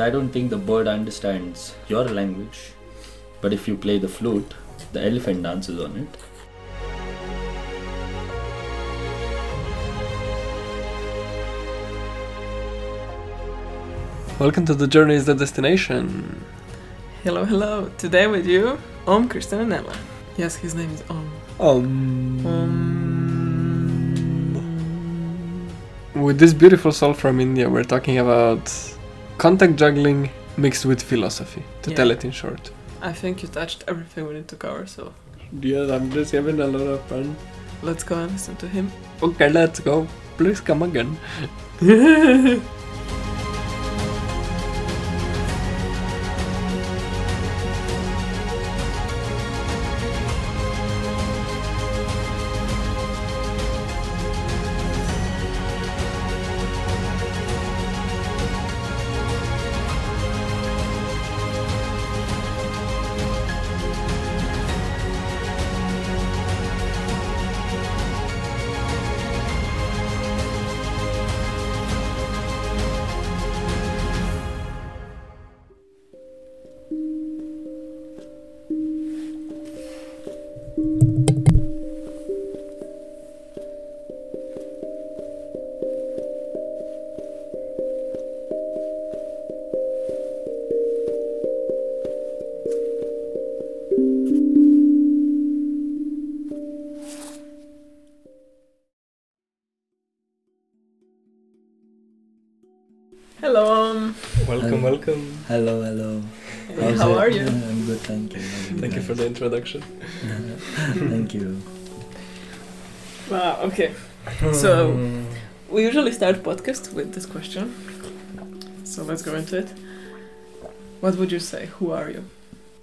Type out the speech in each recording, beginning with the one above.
I don't think the bird understands your language, but if you play the flute, the elephant dances on it. Welcome to the journey is the destination. Hello, hello. Today with you, Om, Kristjan, and Ema. Yes, his name is Om. Um, Um, with this beautiful soul from India, we're talking about contact juggling mixed with philosophy. To Yeah. tell it in short. I think you touched everything we need to cover, so Yes, I'm just having a lot of fun. let's go and listen to him. Okay, let's go. Please come again. introduction. thank you. Wow, okay. So, we usually start podcast with this question. So let's go into it. What would you say? Who are you?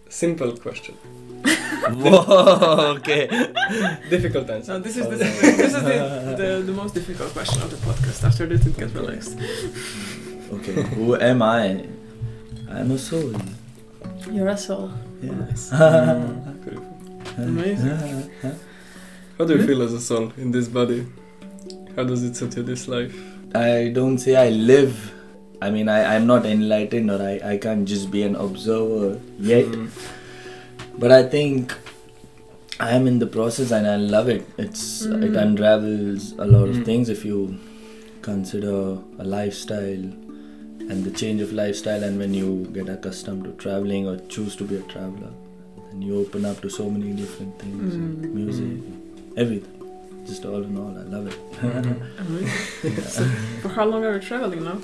Simple question. Whoa, okay. Difficult answer. No, this is the this is the, the, the most difficult question of the podcast. After this, it gets relaxed. Okay, who am I? I'm a soul. You're a soul. Yeah. Mm. Nice. Beautiful. Amazing. How do you Hmm? feel as a soul in this body? How does it suit you this life? I don't say I live. I mean, I, I'm not enlightened or I, I can't just be an observer yet. Mm. But I think I am in the process and I love it. It's it Mm. unravels a lot Mm. of things if you consider a lifestyle and the change of lifestyle and when you get accustomed to traveling or choose to be a traveler and you open up to so many different things Mm. music everything just all in all i love it Amazing. So, for how long are you traveling now?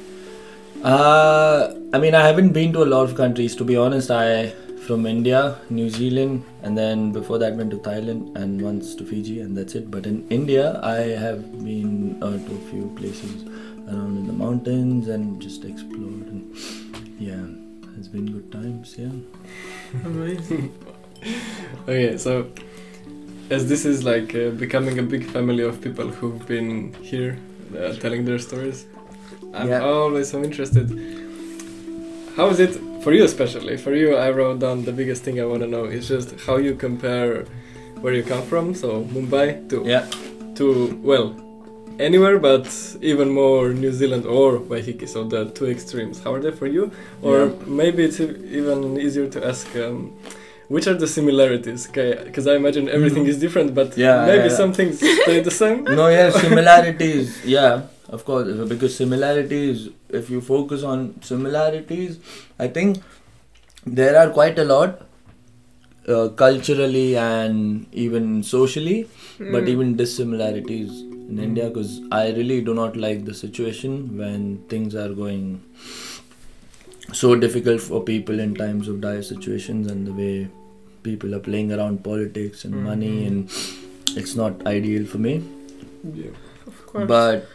Uh, I mean, I haven't been to a lot of countries. To be honest, I from India, New Zealand, and then before that went to Thailand and once to Fiji, and that's it. But in India, I have been uh, to a few places around in the mountains and just explored. And yeah, it's been good times. Yeah. Amazing. Okay, so as this is like uh, becoming a big family of people who've been here uh, telling their stories, I'm Yeah. always so interested. How is it for you, especially for you? I wrote down the biggest thing I want to know is just how you compare where you come from, so Mumbai, to Yeah. to well anywhere, but even more New Zealand or Waiheke. So the two extremes. How are they for you? Or Yeah. maybe it's even easier to ask. Um, which are the similarities? Because I imagine everything is different, but. Yeah, maybe yeah. some things stay the same. no, yeah, similarities. Yeah, of course, because similarities. If you focus on similarities, I think there are quite a lot uh, culturally and even socially, but Mm. even dissimilarities in Mm. India. Because I really do not like the situation when things are going so difficult for people in times of dire situations and the way people are playing around politics and money Mhm. and it's not ideal for me Yeah. Of course. but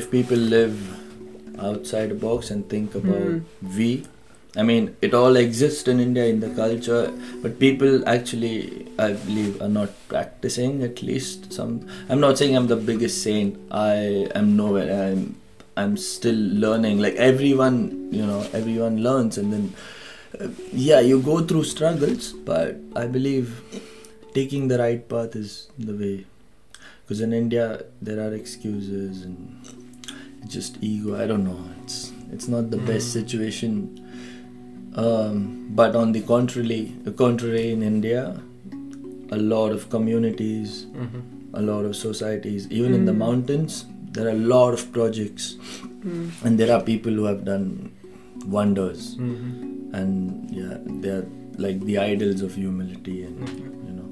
if people live outside the box and think about Mm. we, I mean, it all exists in India in the culture, but people actually, I believe, are not practicing at least some. I'm not saying I'm the biggest saint. I am nowhere. I'm I'm still learning. Like everyone, you know, everyone learns, and then uh, yeah, you go through struggles, but I believe taking the right path is the way. Because in India, there are excuses and just ego. I don't know. It's It's not the best Mm. situation. Um, but on the contrary, contrary in India, a lot of communities, Mhm. a lot of societies, even in the Mm. mountains, there are a lot of projects, Mm. and there are people who have done wonders, Mhm. and yeah, they're like the idols of humility, and Mhm. you know,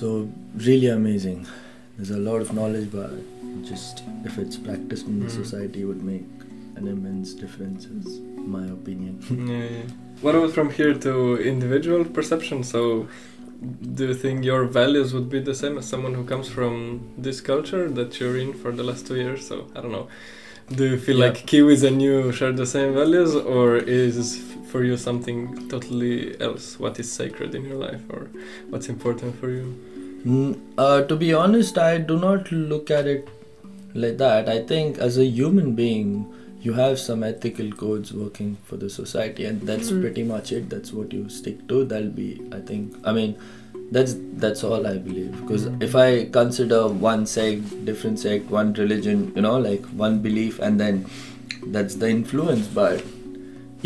so really amazing. There's a lot of knowledge, but just if it's practiced in the Mm. society, would make an immense difference, is my opinion. Yeah, yeah. What about from here to individual perception? So, do you think your values would be the same as someone who comes from this culture that you're in for the last two years? So, I don't know. Do you feel Yeah. like Kiwis and you share the same values, or is for you something totally else? What is sacred in your life, or what's important for you? Mm, uh, to be honest, I do not look at it like that. I think as a human being, you have some ethical codes working for the society, and that's Mm. pretty much it. That's what you stick to. That'll be, I think. I mean, that's that's all I believe. Because Mm. if I consider one sect, different sect, one religion, you know, like one belief, and then that's the influence. But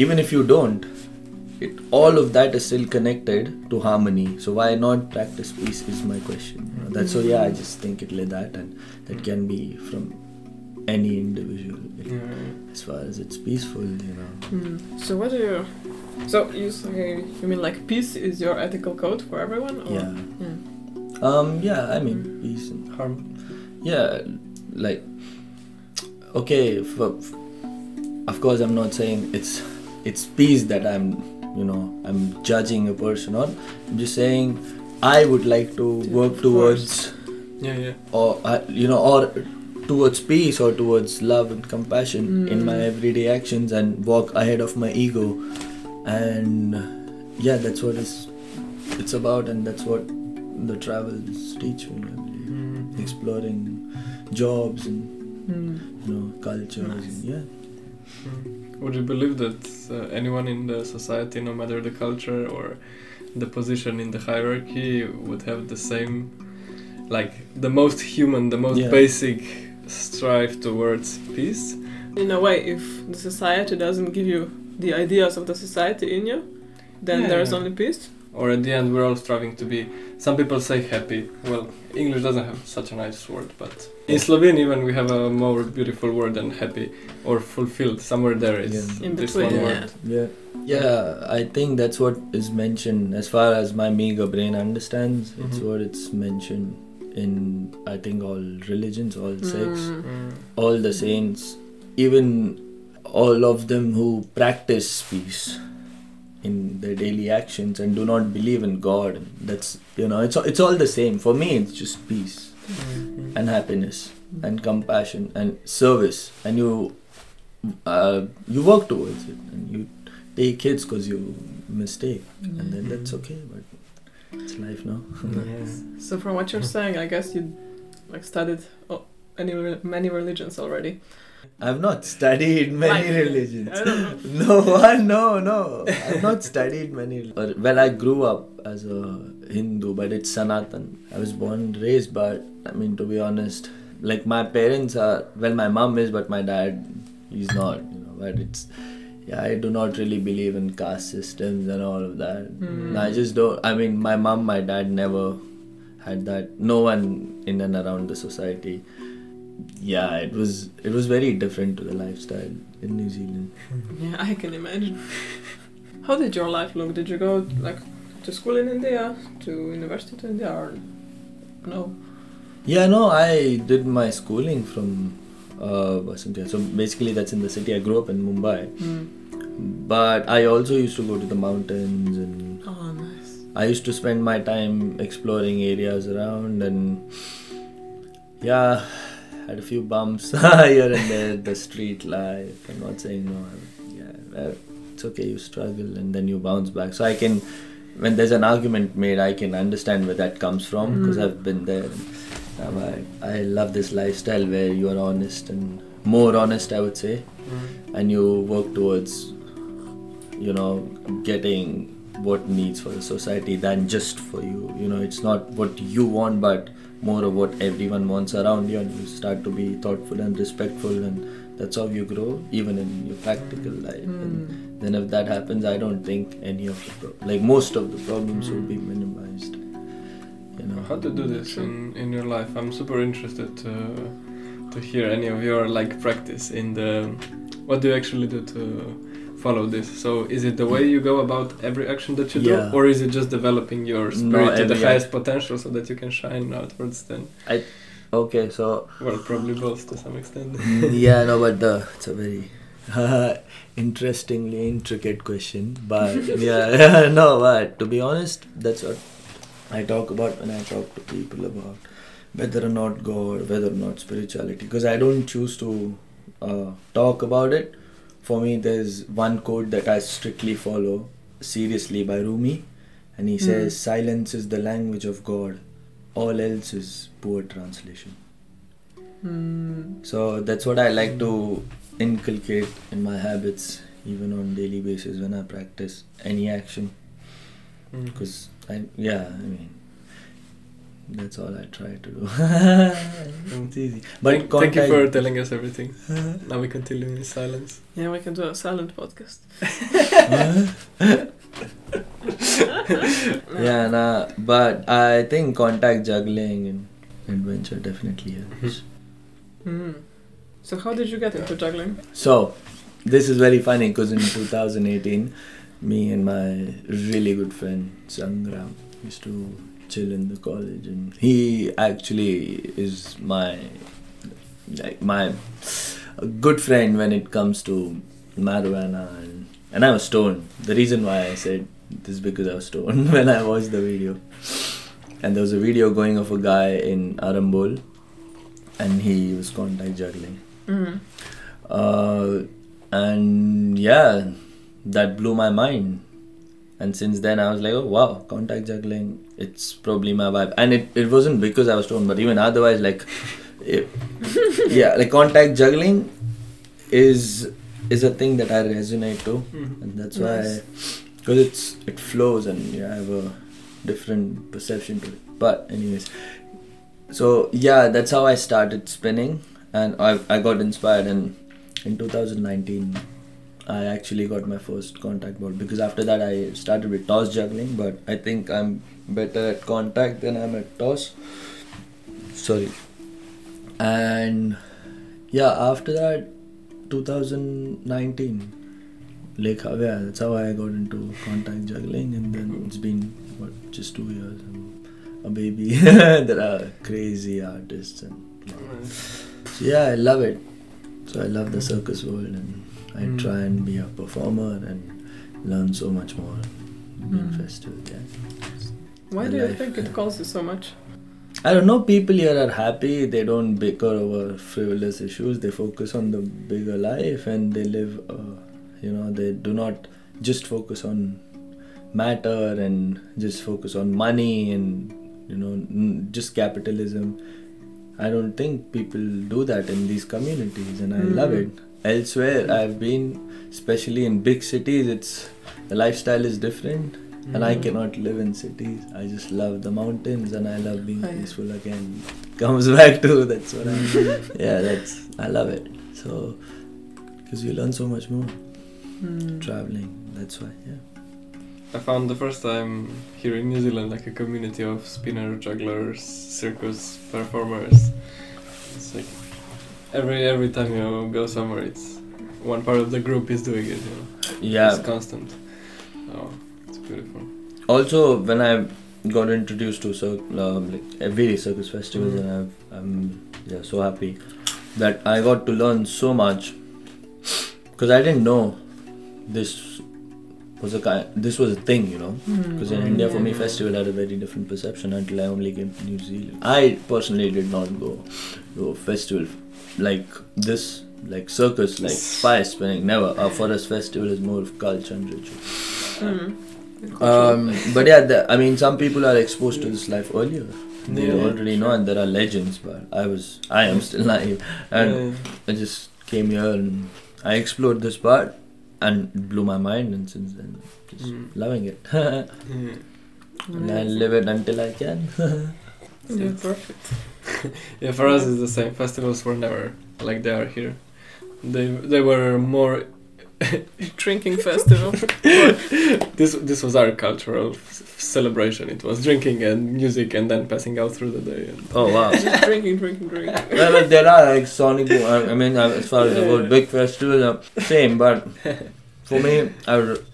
even if you don't, it all of that is still connected to harmony. So why not practice peace is my question. You know, that's so yeah. I just think it like that, and that can be from any individual as far as it's peaceful. You know. Mm. So what do you? So you say you mean like peace is your ethical code for everyone? Or? Yeah. Mm. Um. Yeah. I mean, Mm. peace and Harm. yeah like okay for, of course i'm not saying it's it's peace that i'm you know i'm judging a person on i'm just saying i would like to To work enforce. towards Yeah, yeah. or uh, you know or towards peace or towards love and compassion in my Mm. everyday actions and walk ahead of my ego and yeah that's what it's it's about and that's what the travels teach me I believe Mm. exploring jobs and Mm. you know cultures Nice. and yeah Mm. Would you believe that uh, anyone in the society, no matter the culture or the position in the hierarchy, would have the same, like the most human, the most Yeah. basic strive towards peace? In a way, if the society doesn't give you the ideas of the society in you, then Yeah. there's only peace. Or at the end, we're all striving to be. Some people say happy. Well, English doesn't have such a nice word, but in Slovene, even we have a more beautiful word than happy or fulfilled. Somewhere there is Yeah. In this between, one yeah. word. yeah yeah i think that's what is mentioned as far as my meager brain understands it's Mhm. what it's mentioned in i think all religions all sects Mm. All the saints even all of them who practice peace in their daily actions and do not believe in god that's you know it's it's all the same for me it's just peace Mm. and happiness and compassion and service and you uh, you work towards it and you take hits because you mistake and then that's Mhm. okay but it's life now Yeah. So from what you're saying, I guess you like studied oh, any many religions already. i've not studied many Like, religions I don't know. no one no no i've not studied many well i grew up as a hindu but it's sanatan i was born and raised but i mean to be honest like my parents are well my mom is but my dad he's not you know but it's yeah i do not really believe in caste systems and all of that Mm. i just don't i mean my mom my dad never had that no one in and around the society yeah it was it was very different to the lifestyle in new zealand Yeah, I can imagine. How did your life look? Did you go like to school in India, to university in India, or no? Yeah, no, I did my schooling from uh, Vasantia. So basically, that's in the city. I grew up in Mumbai, Mm. But I also used to go to the mountains, and Oh, nice. I used to spend my time exploring areas around, and yeah, had a few bumps here and there. The street life. I'm not saying no. Yeah, it's okay. You struggle, and then you bounce back. So I can. When there's an argument made, I can understand where that comes from because Mm. I've been there. I, I love this lifestyle where you are honest and more honest, I would say, Mm. and you work towards, you know, getting what needs for the society than just for you. You know, it's not what you want, but more of what everyone wants around you, and you start to be thoughtful and respectful, and that's how you grow, even in your practical life. And Mm. then if that happens, I don't think any of the pro- like most of the problems will be minimized. You know. How to do this in, in your life? I'm super interested to to hear any of your like practice in the. What do you actually do to follow this? So is it the way you go about every action that you Yeah. do, or is it just developing your No, spirit to the highest potential so that you can shine outwards? Then, I, Okay, so well, probably both to some extent. yeah, no, but the it's a very interestingly intricate question. But yeah, no, but to be honest, that's what I talk about when I talk to people about whether or not God, whether or not spirituality, because I don't choose to uh, talk about it. For me, there's one quote that I strictly follow seriously by Rumi, and he Mm. says, "Silence is the language of God. All else is poor translation." Mm. So that's what I like to inculcate in my habits, even on daily basis when I practice any action. Mm. Because I, yeah, I mean, that's all I try to do. it's easy, but thank, thank you for telling us everything. now we continue in silence. Yeah, we can do a silent podcast. yeah, nah, but I think contact juggling and adventure definitely helps. Mm. So how did you get into juggling? So, this is very funny because in 2018, me and my really good friend Sangram used to chill in the college, and he actually is my like my a good friend when it comes to marijuana and and I was stoned. The reason why I said this is because I was stoned when I watched the video, and there was a video going of a guy in Arambol, and he was contact juggling. Mm. Uh, and yeah, that blew my mind. And since then, I was like, oh wow, contact juggling, it's probably my vibe. And it, it wasn't because I was stoned, but even otherwise, like, it, yeah, like contact juggling is is a thing that I resonate to, Mhm. and that's why, because it's it flows and you have a different perception to it. But anyways, so yeah, that's how I started spinning, and I I got inspired, and in 2019, I actually got my first contact ball because after that I started with toss juggling, but I think I'm better at contact than I'm at toss. Sorry, and yeah, after that, 2019. Like how- yeah, that's how I got into contact juggling, and then it's been what just two years. I'm a baby. there are crazy artists, and so yeah, I love it. So I love the circus world, and I Mm. try and be a performer and learn so much more. Being Mm. festival, yeah. Why The do you think it calls you so much? I don't know. People here are happy. They don't bicker over frivolous issues. They focus on the bigger life, and they live. Uh, you know, they do not just focus on matter and just focus on money and you know n- just capitalism. I don't think people do that in these communities, and I love Mm. it. Elsewhere, I've been, especially in big cities, it's the lifestyle is different and I Mhm. cannot live in cities. I just love the mountains and I love being Oh, yeah. peaceful again. Comes back to that's what I. yeah, that's I love it. So, because you learn so much more Mm. traveling. That's why. Yeah. I found the first time here in New Zealand like a community of spinner jugglers, circus performers. It's like every every time you go somewhere, it's one part of the group is doing it. You know, Yeah. it's constant. Oh, it's beautiful. Also, when I got introduced to cir- um, like every circus festivals, Mm. and I've, I'm yeah so happy that I got to learn so much because I didn't know this was a kind this was a thing, you know. Because in Mm. India, for me, Yeah. festival had a very different perception until I only came to New Zealand. I personally did not go to a festival like this, like circus, like fire spinning. Never. Uh, forest festival is more of culture and ritual. Mm. Um, but yeah, the, I mean, some people are exposed to this life earlier. They Yeah, already know, and there are legends. But I was, I am still naive, and Yeah. I just came here and I explored this part, and it blew my mind, and since then, just Mm. loving it. And I live it until I can. Yeah, perfect. Yeah, for us it's the same. Festivals were never like they are here. They they were more. Drinking festival. This this was our cultural f- celebration. It was drinking and music, and then passing out through the day. And oh wow. Just drinking, drinking, drinking. well, but there are like Sonic. I I mean, uh, as far as the Yeah. word big festival, uh, same. But for me, I would.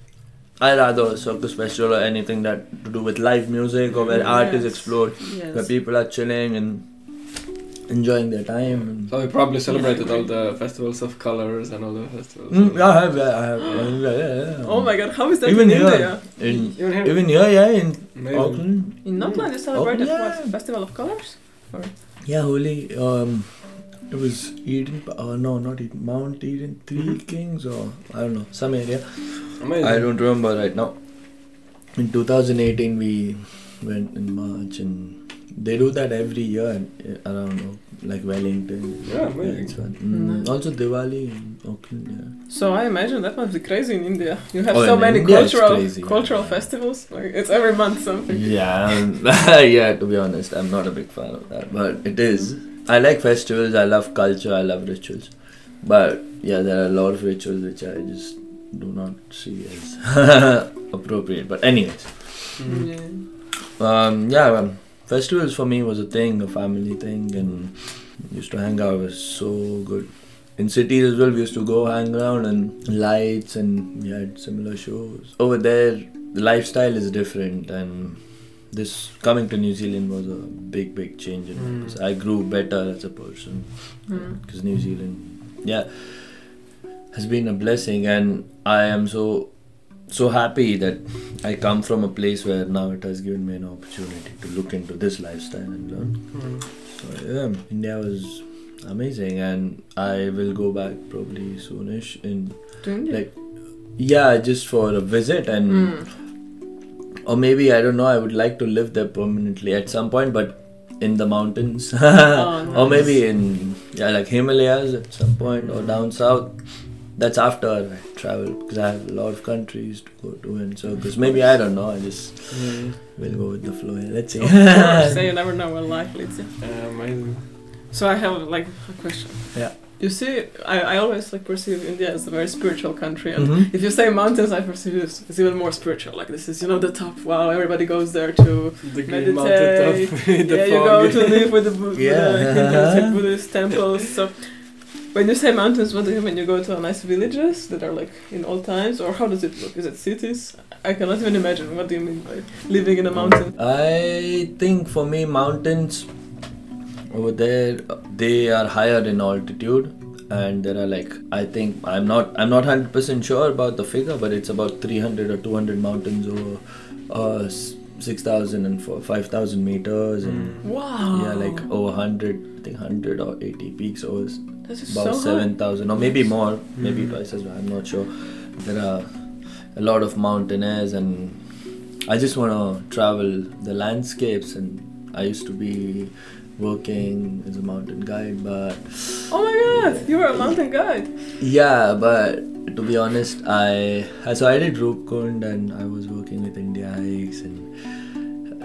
I rather a circus festival or anything that to do with live music or where art is Yes. explored, where people are chilling and enjoying their time. And so we probably celebrated all the festivals of colors and all the festivals. Mm, I have, yeah, I have. yeah, yeah, yeah. Oh my god, how is that Even in here. India? In, Even here? even here, yeah, in Amazing. Auckland, In Auckland, you celebrated yeah. what? Festival of Colors? yeah, Holi. Um, it was Eden. Uh, no, not Eden. Mount Eden, Three Mhm. Kings, or I don't know, some area. Amazing. I don't remember right now. In 2018, we went in March, and they do that every year uh, around uh, like Wellington. Yeah, amazing. it's. Mm, Nice. Also Diwali in Auckland. Yeah. So I imagine that must be crazy in India. You have Oh, so in many India cultural crazy, yeah. cultural festivals. Like it's every month something. Yeah, um, yeah. To be honest, I'm not a big fan of that, but it is. I like festivals. I love culture. I love rituals, but yeah, there are a lot of rituals which I just do not see as appropriate. But anyways, Mhm. Yeah. um, yeah, um, festivals for me was a thing, a family thing, and used to hang out. It was so good. In cities as well, we used to go hang around and lights, and we had similar shows. Over there, the lifestyle is different, and this coming to New Zealand was a big, big change in Mm. me. I grew better as a person Mm. because New Zealand, yeah, has been a blessing, and I am so so happy that I come from a place where now it has given me an opportunity to look into this lifestyle and learn. Mhm. So yeah, India was amazing, and I will go back probably soonish. In To India. like, yeah, just for a visit, and Mm. or maybe I don't know. I would like to live there permanently at some point, but in the mountains, Oh, or maybe in yeah, like Himalayas at some point, or down south. That's after travel because I have a lot of countries to go to and so because maybe I don't know. I just Mhm. will go with the flow. here. Let's see. Of course, you never know where life leads you. Yeah, amazing. So I have like a question. Yeah. You see, I, I always like perceive India as a very spiritual country, and Mhm. if you say mountains, I perceive this as even more spiritual. Like this is, you know, the top. Wow, everybody goes there to. The Meditate. green mountain top the yeah, you go to live with the Bu- Yeah. Buddha, Hindus and Buddhist temples. So, when you say mountains, what do you mean? You go to nice villages that are like in old times, or how does it look? Is it cities? I cannot even imagine. What do you mean by living in a mountain? I think for me, mountains over there they are higher in altitude, and there are like I think I'm not I'm not hundred percent sure about the figure, but it's about three hundred or two hundred mountains over uh, six thousand and five thousand meters, and Mm. Wow. yeah, like over hundred I think hundred or eighty peaks over s- This is about so seven thousand or maybe more, maybe Mm. twice as well. I'm not sure. There are a lot of mountaineers and I just want to travel the landscapes. And I used to be working as a mountain guide, but Oh my god, you were a mountain guide. yeah, but to be honest, I so I did Roopkund and I was working with India Hikes and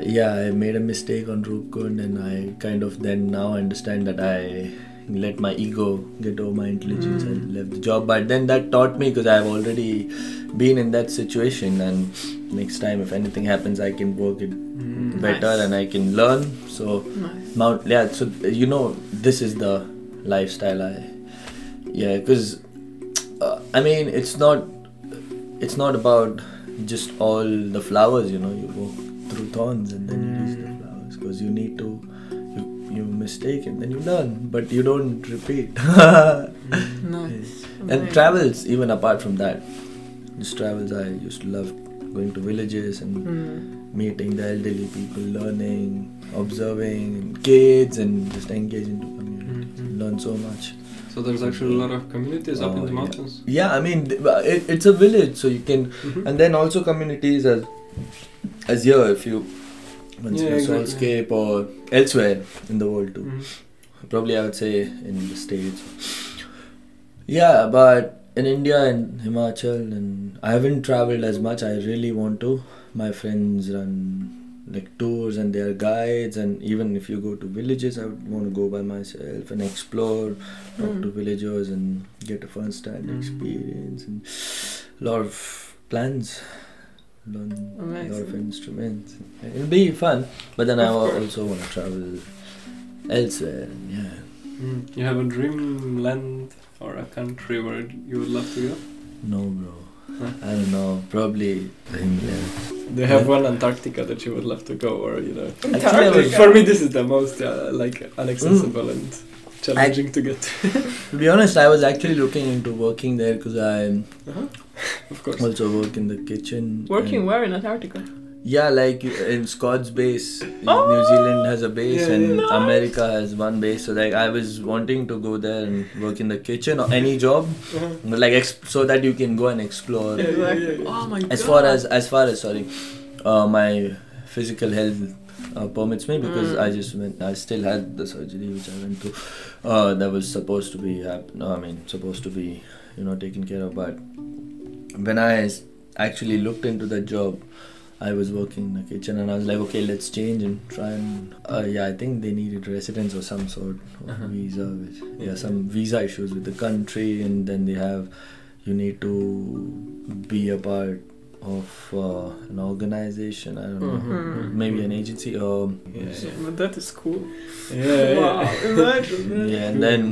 yeah, I made a mistake on Roopkund and I kind of then now understand that I let my ego get over my intelligence Mm. and left the job. But then that taught me because I've already been in that situation and next time if anything happens, I can work it Mm. better Nice. and I can learn. So Nice. Mount yeah, so you know this is the lifestyle I yeah because uh, I mean it's not it's not about just all the flowers you know you walk through thorns and then you reach the Mm. flowers because you need to you, you mistake and then you learn but you don't repeat Nice. and Amazing. travels even apart from that just travels I used to love going to villages and Mm. meeting the elderly people, learning, observing kids, and just engaging to community. Mhm. Learn so much. So there's actually a lot of communities up Oh, in the mountains. Yeah, I mean, uh, it, it's a village, so you can, Mhm. and then also communities as as here if you once Yeah, you exactly. Soulscape or elsewhere in the world too. Mhm. Probably I would say in the states. Yeah, but in India and Himachal, and I haven't traveled as much. I really want to. My friends run like tours and they are guides, and even if you go to villages, I would want to go by myself and explore, talk Mm. to villagers, and get a first-hand Mm. experience, and a lot of plans. Learn a lot of instruments. It'll be fun, but then I Of al- course. also want to travel elsewhere. and Yeah. Mm. You have a dream land or a country where you would love to go? No, bro. Huh? I don't know. Probably the Himalayas. Do you have Yeah. one Antarctica that you would love to go, or you know? Actually, For me, this is the most uh, like inaccessible and challenging to get. To be honest, I was actually looking into working there because I uh-huh. Of course. also work in the kitchen. Working where in Antarctica? Yeah, like in Scott's base. Oh! New Zealand has a base Yeah, and. Nice. America has one base. So like I was wanting to go there and work in the kitchen or any job, Uh-huh. like exp- so that you can go and explore. Yeah, yeah, Exactly. yeah. Oh my god. As far as as far as sorry, uh, my physical health uh, permits me because Mm. I just went. I still had the surgery which I went to. Uh, that was supposed to be No, I mean supposed to be you know taken care of. But when I actually looked into the job, I was working in the kitchen and I was like, okay, let's change and try and uh, yeah, I think they needed residence or some sort of Uh-huh. visa. Which, yeah, Yeah. some visa issues with the country, and then they have you need to be a part of uh, an organization. I don't know, Mhm. maybe an agency or Yeah, So- yeah. That is cool. Yeah, wow. yeah. Imagine yeah, and then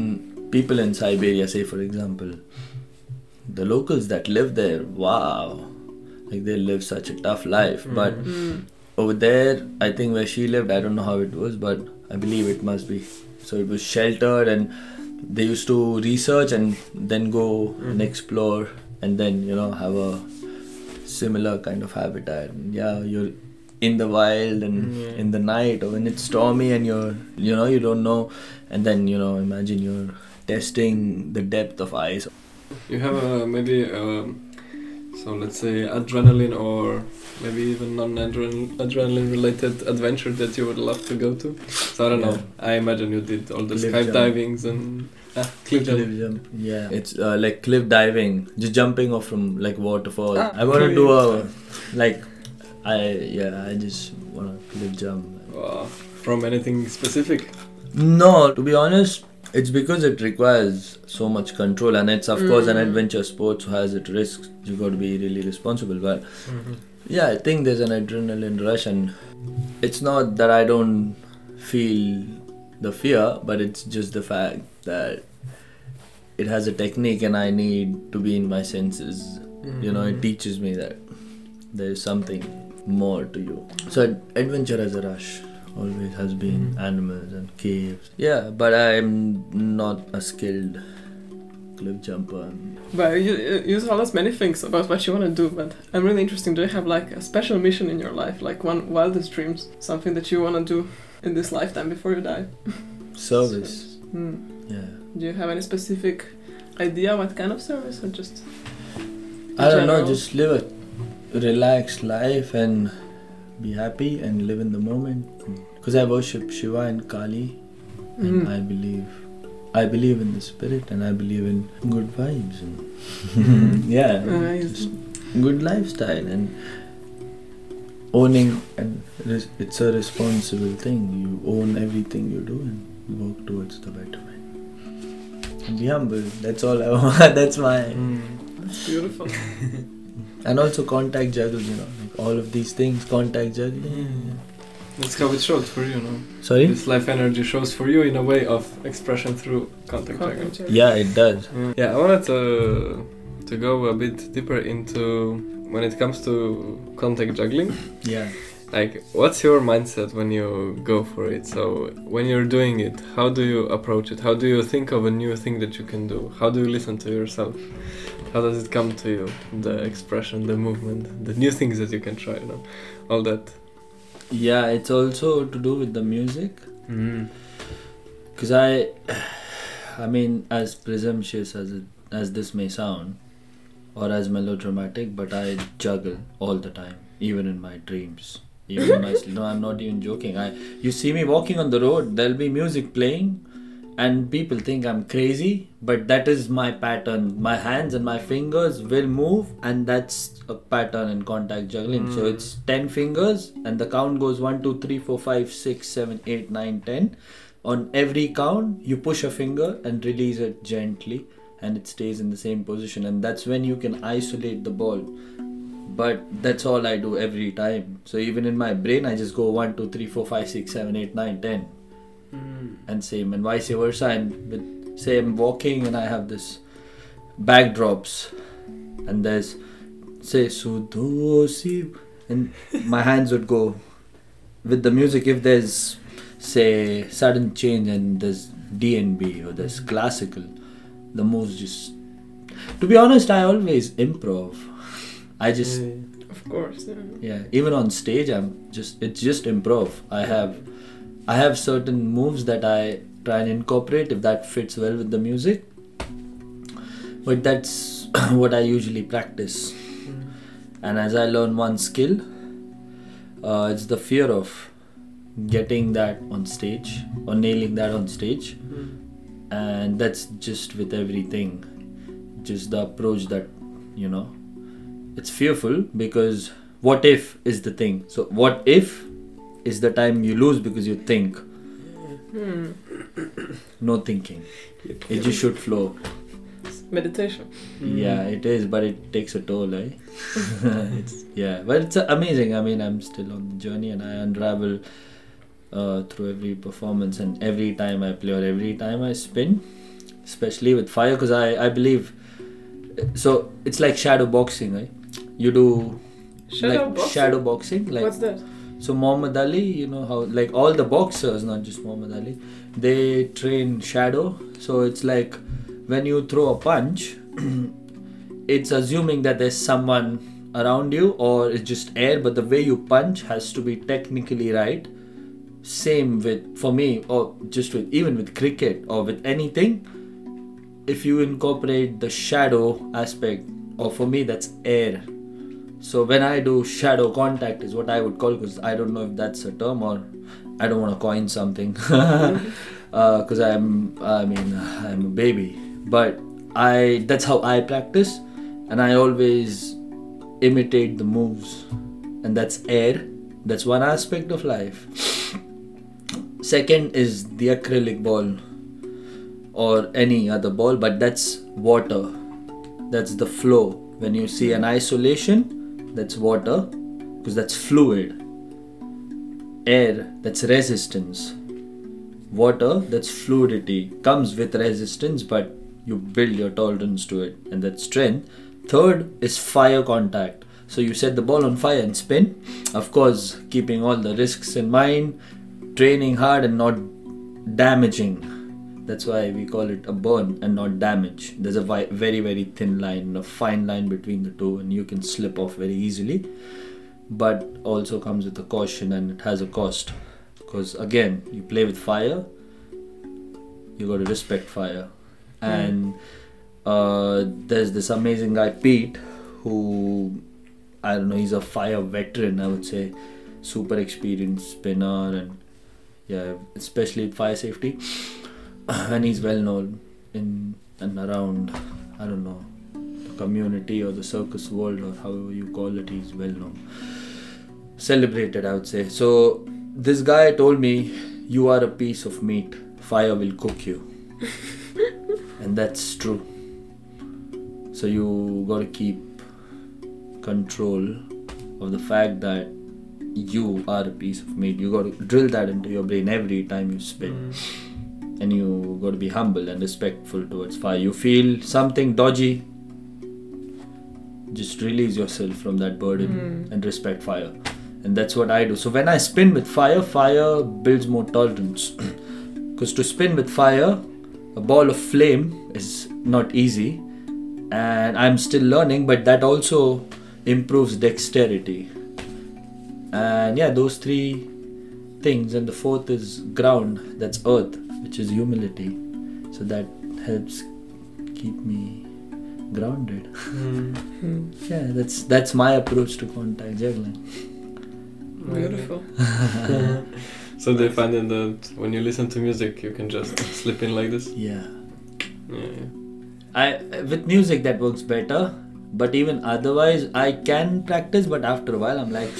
people in Siberia, say for example, the locals that live there, wow, like they live such a tough life, but Mhm. Mm. over there i think where she lived i don't know how it was but i believe it must be so it was sheltered and they used to research and then go and Mhm. explore and then you know have a similar kind of habitat. Yeah you're in the wild and Yeah. in the night or when it's stormy and you're you know you don't know. And then you know imagine you're testing the depth of ice. You have a maybe um, so let's say adrenaline or maybe even non-adrenaline related adventure that you would love to go to. So I don't know. I imagine you did all the Cliff skydivings and ah, cliff jump. Cliff jump. Yeah, it's uh, like cliff diving, just jumping off from like waterfall. Ah, I want to do a like, I yeah, I just want to cliff jump. Wow. From anything specific? No, to be honest, it's because it requires so much control, and it's of course an Mm. adventure sport, so has its risks. You got to be really responsible. But yeah, I think there's an adrenaline rush, and it's not that I don't feel the fear, but it's just the fact that it has a technique, and I need to be in my senses. You know, it teaches me that there's something more to you. So adventure has a rush. Always has been Mhm. animals and caves. Yeah, but I'm not a skilled cliff jumper. But you, you told us many things about what you want to do, but I'm really interested. Do you have like a special mission in your life, like one wildest dreams, something that you want to do in this lifetime before you die? Service. Hmm. Yeah. Do you have any specific idea what kind of service, or just? I don't know, just live a relaxed life and be happy and live in the moment. Because I worship Shiva and Kali, and Mm. I believe, I believe in the spirit, and I believe in good vibes and mm-hmm. yeah, oh, Amazing. just good lifestyle and owning and it's a responsible thing. You own everything you do and work towards the betterment. And be humble. That's all I want. That's my mm. That's beautiful. and also contact juggle you know like all of these things contact juggling That's how it shows for you, no? sorry This life energy shows for you in a way of expression through contact juggling. yeah it does Yeah, I wanted to to go a bit deeper into when it comes to contact juggling. yeah Like, what's your mindset when you go for it? So, when you're doing it, how do you approach it? How do you think of a new thing that you can do? How do you listen to yourself? How does it come to you? The expression, the movement, the new things that you can try, you know, all that. Yeah it's also to do with the music. Mm. because i i mean as presumptuous as it as this may sound or as melodramatic but i juggle all the time even in my dreams even in my sleep. No i'm not even joking. I you see me walking on the road there'll be music playing and people think I'm crazy, but that is my pattern. My hands and my fingers will move, and that's a pattern in contact juggling. So Mm. it's 10 fingers, and the count goes 1, 2, 3, 4, 5, 6, 7, 8, 9, 10. On every count, you push a finger and release it gently, and it stays in the same position, and that's when you can isolate the ball. But that's all I do every time. So even in my brain, I just go 1, 2, 3, 4, 5, 6, 7, 8, 9, 10 Mm. and same and vice versa and with say I'm walking and I have this backdrops and there's say Sudosi and my hands would go with the music if there's say sudden change and there's DNB or there's classical the moves just to be honest I always improv I just Yeah. Of course. Yeah. yeah even on stage i'm just it's just improv i have i have certain moves that i try and incorporate if that fits well with the music but that's what i usually practice Mm. and as i learn one skill uh, it's the fear of getting that on stage or nailing that on stage Mm. and that's just with everything just the approach that you know it's fearful because what if is the thing so what if is the time you lose because you think Hmm. no thinking it just should flow Meditation. Mm. yeah it is but it takes a toll eh it's yeah but it's amazing i mean i'm still on the journey and i unravel uh, through every performance and every time i play or every time i spin especially with fire because I, I believe so it's like shadow boxing right you do Shadow like boxing? shadow boxing like What's that? So Muhammad Ali, you know how like all the boxers, not just Muhammad Ali, they train shadow. So it's like when you throw a punch, it's assuming that there's someone around you or it's just air, but the way you punch has to be technically right. Same with for me, or just with even with cricket or with anything. If you incorporate the shadow aspect, or for me that's air, so when I do shadow contact is what I would call because I don't know if that's a term or I don't want to coin something. Uh, because I'm I mean I'm a baby. But I that's how I practice and I always imitate the moves. And that's air. That's one aspect of life. Second is the acrylic ball or any other ball but that's water. That's the flow. When you see an isolation that's water because that's fluid. Air that's resistance. Water that's fluidity comes with resistance but you build your tolerance to it and that strength. Third is fire contact. So you set the ball on fire and spin. Of course keeping all the risks in mind training hard and not damaging that's why we call it a burn and not damage. There's a very, very thin line, a fine line between the two, and you can slip off very easily. But also comes with a caution and it has a cost. Because again, you play with fire, you got to respect fire. And uh, there's this amazing guy, Pete, who I don't know, he's a fire veteran, I would say. Super experienced spinner, and yeah, especially fire safety and he's well known in and around I don't know the community or the circus world or however you call it he's well known. Celebrated I would say. So this guy told me you are a piece of meat. Fire will cook you. And that's true. So you got to keep control of the fact that you are a piece of meat. You got to drill that into your brain every time you spin. Mm. And you got to be humble and respectful towards fire. You feel something dodgy, just release yourself from that burden Mm. and respect fire. And that's what I do. So when I spin with fire, fire builds more tolerance. Because to spin with fire, a ball of flame is not easy, and I'm still learning, but that also improves dexterity. And yeah, those three things, and the fourth is ground, that's earth, which is humility. So that helps keep me grounded. Mm. Yeah, that's that's my approach to contact juggling. Beautiful. So they find it that when you listen to music, you can just slip in like this. Yeah. Yeah. yeah. I with music that works better, but even otherwise I can practice. But after a while, I'm like,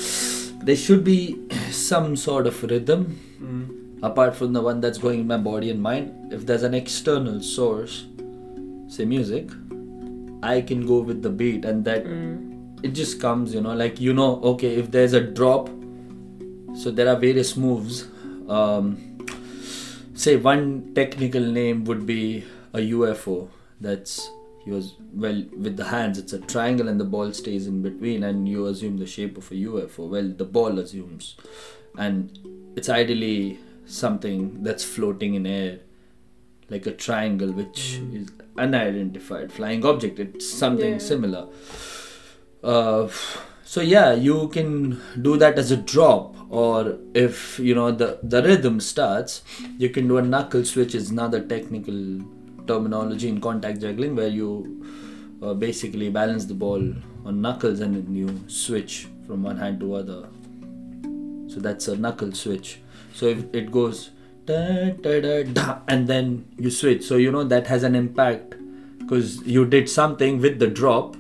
there should be some sort of rhythm Mm. Apart from the one that's going in my body and mind. If there's an external source, say music, I can go with the beat, and that Mm. it just comes. You know, like you know, okay, if there's a drop, so there are various moves. Um, say one technical name would be a UFO. That's he was well with the hands. It's a triangle and the ball stays in between, and you assume the shape of a UFO. Well, the ball assumes, and it's ideally something that's floating in air, like a triangle, which Mm. is unidentified flying object. It's something Yeah. similar. Uh, so yeah, you can do that as a drop, or if you know the the rhythm starts, you can do a knuckle switch. Is another technical terminology in contact juggling where you uh, basically balance the ball on knuckles and then you switch from one hand to other. So that's a knuckle switch. So if it goes da, da, da, da, and then you switch, so you know that has an impact because you did something with the drop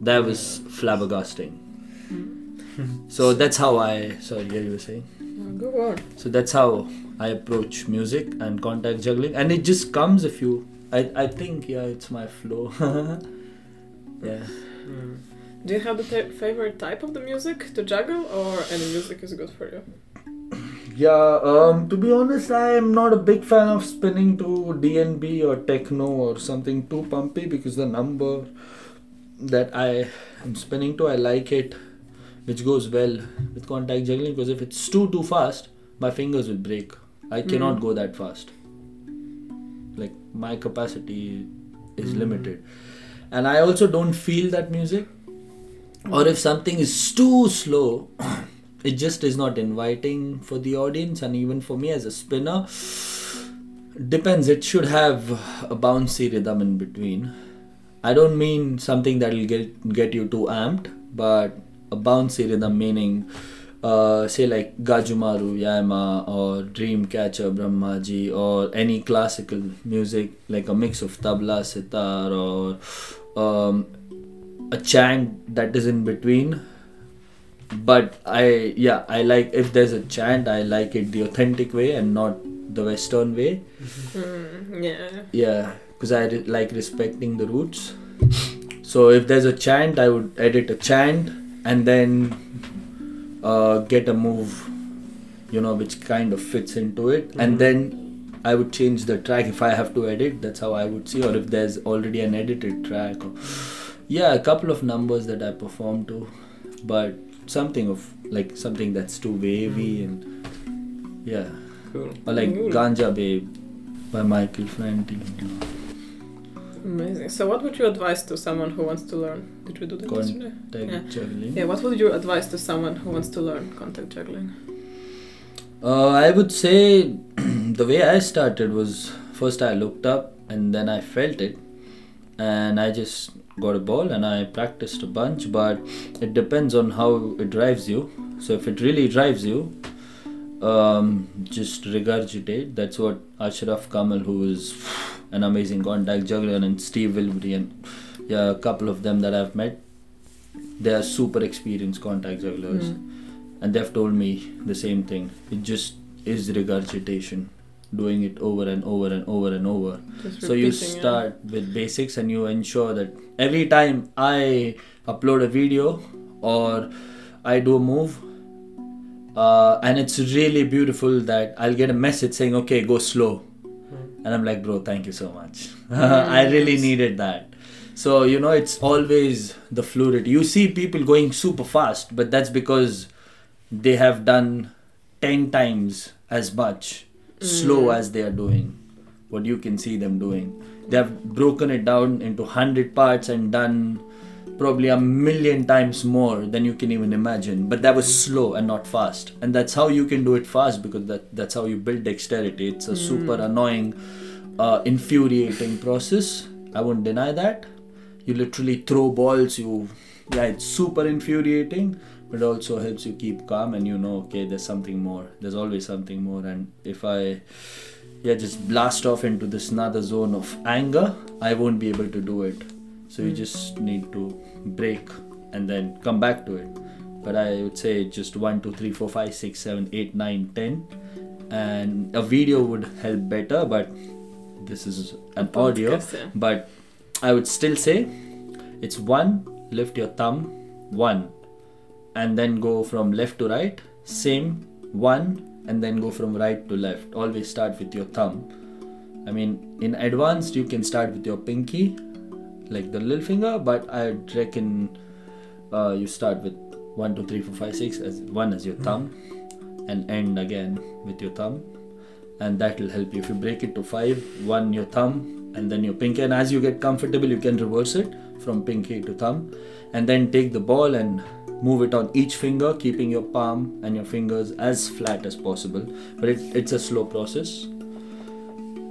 that was flabbergasting. So that's how I. Sorry, yeah, you were saying. Go on. So that's how I approach music and contact juggling, and it just comes if you. I I think yeah, it's my flow. yeah. Mm. Do you have the favorite type of the music to juggle, or any music is good for you? Yeah, um, to be honest, I am not a big fan of spinning to DNB or techno or something too pumpy because the number that I am spinning to, I like it, which goes well with contact juggling because if it's too too fast, my fingers will break. I cannot Mm. go that fast. Like my capacity is Mm. limited, and I also don't feel that music. Or if something is too slow, it just is not inviting for the audience and even for me as a spinner. Depends it should have a bouncy rhythm in between. I don't mean something that will get get you too amped but a bouncy rhythm meaning uh, say like gajumaru yama or dreamcatcher brahmaji or any classical music like a mix of tabla sitar or um, a chant that is in between but i yeah i like if there's a chant i like it the authentic way and not the western way. Mm, yeah. yeah because i re- like respecting the roots. So if there's a chant i would edit a chant and then uh, get a move you know which kind of fits into it. Mhm. and then i would change the track if i have to edit. That's how i would see. Or if there's already an edited track or yeah a couple of numbers that i perform to. But something of like something that's too wavy and yeah Cool. or like Cool. ganja babe by michael franti Amazing. So, what would you advise to someone who wants to learn? Did we do that Con- yesterday? Yeah. juggling. Yeah. What would you advise to someone who wants to learn contact juggling? Uh, I would say the way I started was first I looked up and then I felt it, and I just got a ball and I practiced a bunch. But it depends on how it drives you. So if it really drives you, um, just regurgitate. That's what Ashraf Kamal, who is an amazing contact juggler, and Steve Wilbury, and yeah, a couple of them that I've met, they are super experienced contact jugglers Mm. and they've told me the same thing it just is regurgitation doing it over and over and over and over. Just so you start with basics and you ensure that every time i upload a video or i do a move uh, and it's really beautiful that i'll get a message saying okay go slow. Mm. and i'm like bro thank you so much. I really Yes. needed that. So you know it's always the fluidity. You see people going super fast but that's because they have done 10 times as much slow Mm. as they are doing what you can see them doing. They have broken it down into 100 parts and done probably a million times more than you can even imagine. But that was slow and not fast. And that's how you can do it fast because that that's how you build dexterity. It's a super Mm. annoying uh, infuriating process. I won't deny that. You literally throw balls you yeah it's super infuriating but it also helps you keep calm and you know okay there's something more. There's always something more. And if i yeah just blast off into this another zone of anger i won't be able to do it. So you Mm. just need to break and then come back to it. But i would say just 1 2 3 4 5 6 7 8 9 10 and a video would help better but this is an audio. but I would still say it's one, lift your thumb, one, and then go from left to right, same, one, and then go from right to left. Always start with your thumb. I mean, in advanced, you can start with your pinky, like the little finger, but I reckon uh, you start with one, two, three, four, five, six, as one as your thumb, and end again with your thumb. And that will help you. If you break it to five one your thumb and then your pinky. And as you get comfortable you can reverse it from pinky to thumb. And then take the ball and move it on each finger keeping your palm and your fingers as flat as possible but it, it's a slow process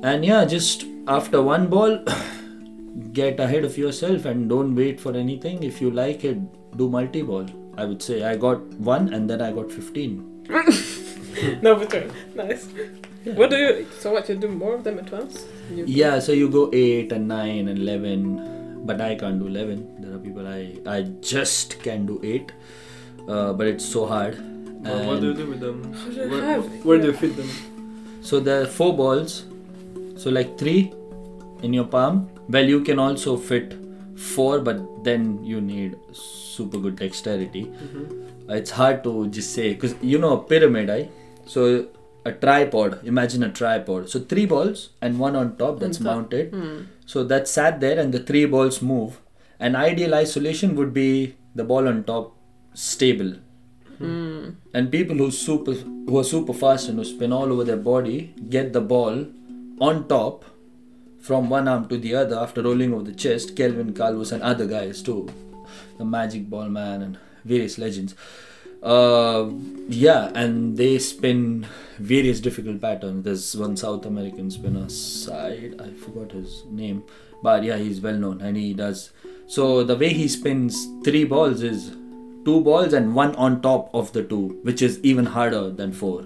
and yeah just after one ball get ahead of yourself and don't wait for anything if you like it do multi-ball i would say i got one and then i got 15 no, but nice. What do you? So what you do more of them at once? You, Yeah, so you go 8 and 9 and 11, but I can't do 11. There are people I, I just can do 8, uh, but it's so hard. Well, what do you do with them? How do you Where, have? where do you fit them? So there are 4 balls, so like 3 in your palm. Well, you can also fit 4, but then you need super good dexterity. Mm-hmm. Uh, It's hard to just say because you know a pyramid, I so a tripod. Imagine a tripod. So three balls and one on top that's On top. mounted. Hmm. So that sat there and the three balls move. An ideal isolation would be the ball on top stable. Hmm. And people who super who are super fast and who spin all over their body get the ball on top from one arm to the other after rolling over the chest. Kelvin Kalvus and other guys too, the Magic Ball Man and various legends. Uh, yeah, and they spin various difficult patterns. There's one South American spinner, side I forgot his name, but yeah, he's well known and he does. So the way he spins three balls is two balls and one on top of the two, which is even harder than four.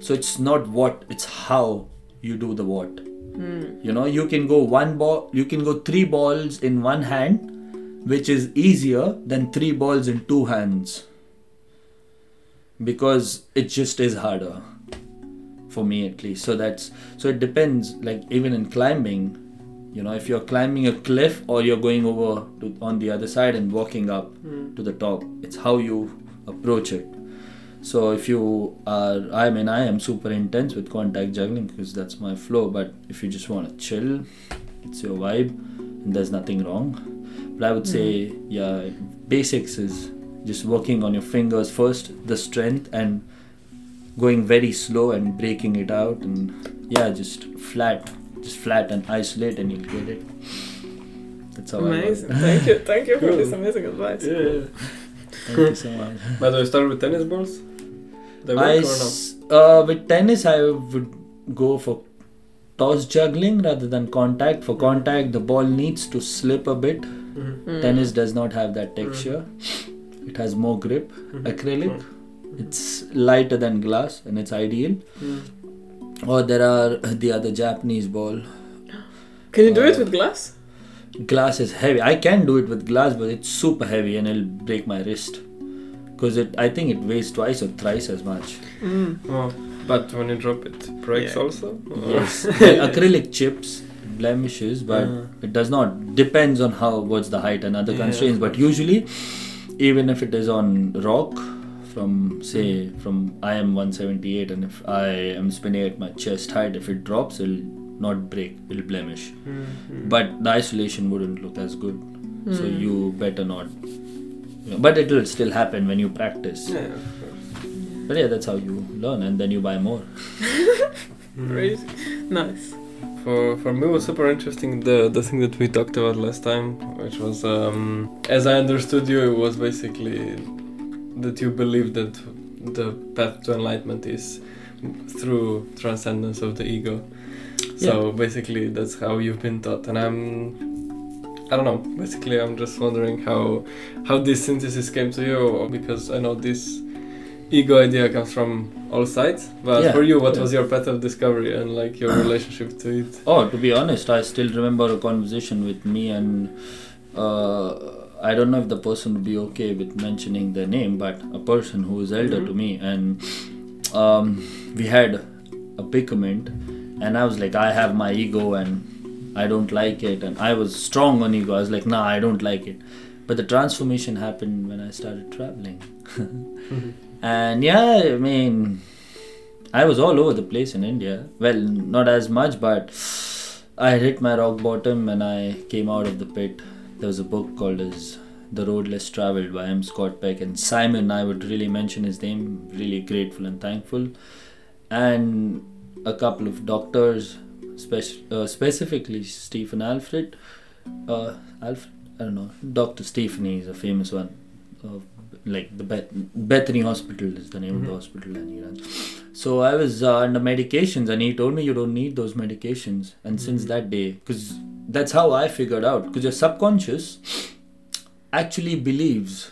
So it's not what, it's how you do the what. Hmm. You know, you can go one ball, you can go three balls in one hand, which is easier than three balls in two hands. Because it just is harder. For me at least. So that's so it depends, like even in climbing, you know, if you're climbing a cliff or you're going over to on the other side and walking up Mm. to the top. It's how you approach it. So if you are, I mean, I am super intense with contact juggling because that's my flow. But if you just want to chill, it's your vibe, and there's nothing wrong. But I would say, yeah, basics is just working on your fingers first, the strength, and going very slow and breaking it out, and yeah, just flat, just flat and isolate, and you'll get it. That's how Amazing. I Thank you. Thank you for Cool. this amazing advice. Yeah, yeah. Thank you so much. But do you start with tennis balls? They work I or no? uh, with tennis, I would go for toss juggling rather than contact. For contact, the ball needs to slip a bit. Mhm. Hmm. Tennis does not have that texture. It has more grip. Mhm. Acrylic, it's lighter than glass, and it's ideal. Mm. Or there are the other Japanese ball. Can you do it Uh, with glass? Glass is heavy. I can do it with glass, but it's super heavy, and it'll break my wrist. Because it, I think it weighs twice or thrice as much. Mm. Oh, but when you drop it, it breaks Yeah. also? Or- Yes, acrylic chips blemishes, but Uh. it does not. Depends on how what's the height and other Yeah, constraints. But usually, even if it is on rock, from say from I am 178, and if I am spinning at my chest height, if it drops, it'll not break. It'll blemish. Mhm. But the isolation wouldn't look as good. So Hmm. you better not. you know, but it will still happen when you practice. Yeah. But yeah, that's how you learn, and then you buy more. Crazy. Nice. For for me, it was super interesting the the thing that we talked about last time, which was um, as I understood you, it was basically that you believe that the path to enlightenment is through transcendence of the ego. So basically, that's how you've been taught, and I'm I don't know. Basically, I'm just wondering how how this synthesis came to you because I know this ego idea comes from all sides. But Yeah, for you, what yeah. was your path of discovery and like your relationship to it? Oh, to be honest, I still remember a conversation with me, and uh, I don't know if the person would be okay with mentioning their name, but a person who is elder to me, and um, we had a predicament, and I was like, I have my ego, and I don't like it, and I was strong on ego. I was like, Nah, I don't like it. But the transformation happened when I started traveling. And yeah, I mean, I was all over the place in India. Well, not as much, but I hit my rock bottom when I came out of the pit. There was a book called as The Road Less Traveled by M. Scott Peck and Simon. I would really mention his name. Really grateful and thankful. And a couple of doctors, uh, specifically Stephen Alfred. Uh, Alfred, I don't know. Doctor Stephanie is a famous one. Like the Beth- Bethany Hospital is the name of the Mhm. hospital, and he runs. So I was uh, under medications, and he told me you don't need those medications. And since Mhm. that day, because that's how I figured out, because your subconscious actually believes.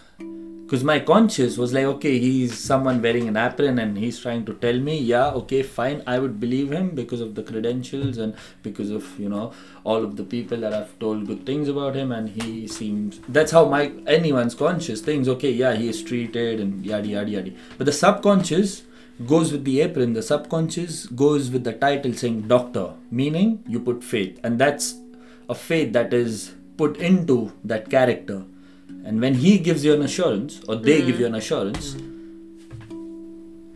Because my conscious was like, okay, he's someone wearing an apron and he's trying to tell me, yeah, okay, fine, I would believe him because of the credentials and because of, you know, all of the people that I've told good things about him, and he seems. That's how my anyone's conscious thinks, okay, yeah, he is treated and yada yada yada. But the subconscious goes with the apron, the subconscious goes with the title saying doctor, meaning you put faith, and that's a faith that is put into that character. And when he gives you an assurance, or they Mm. give you an assurance,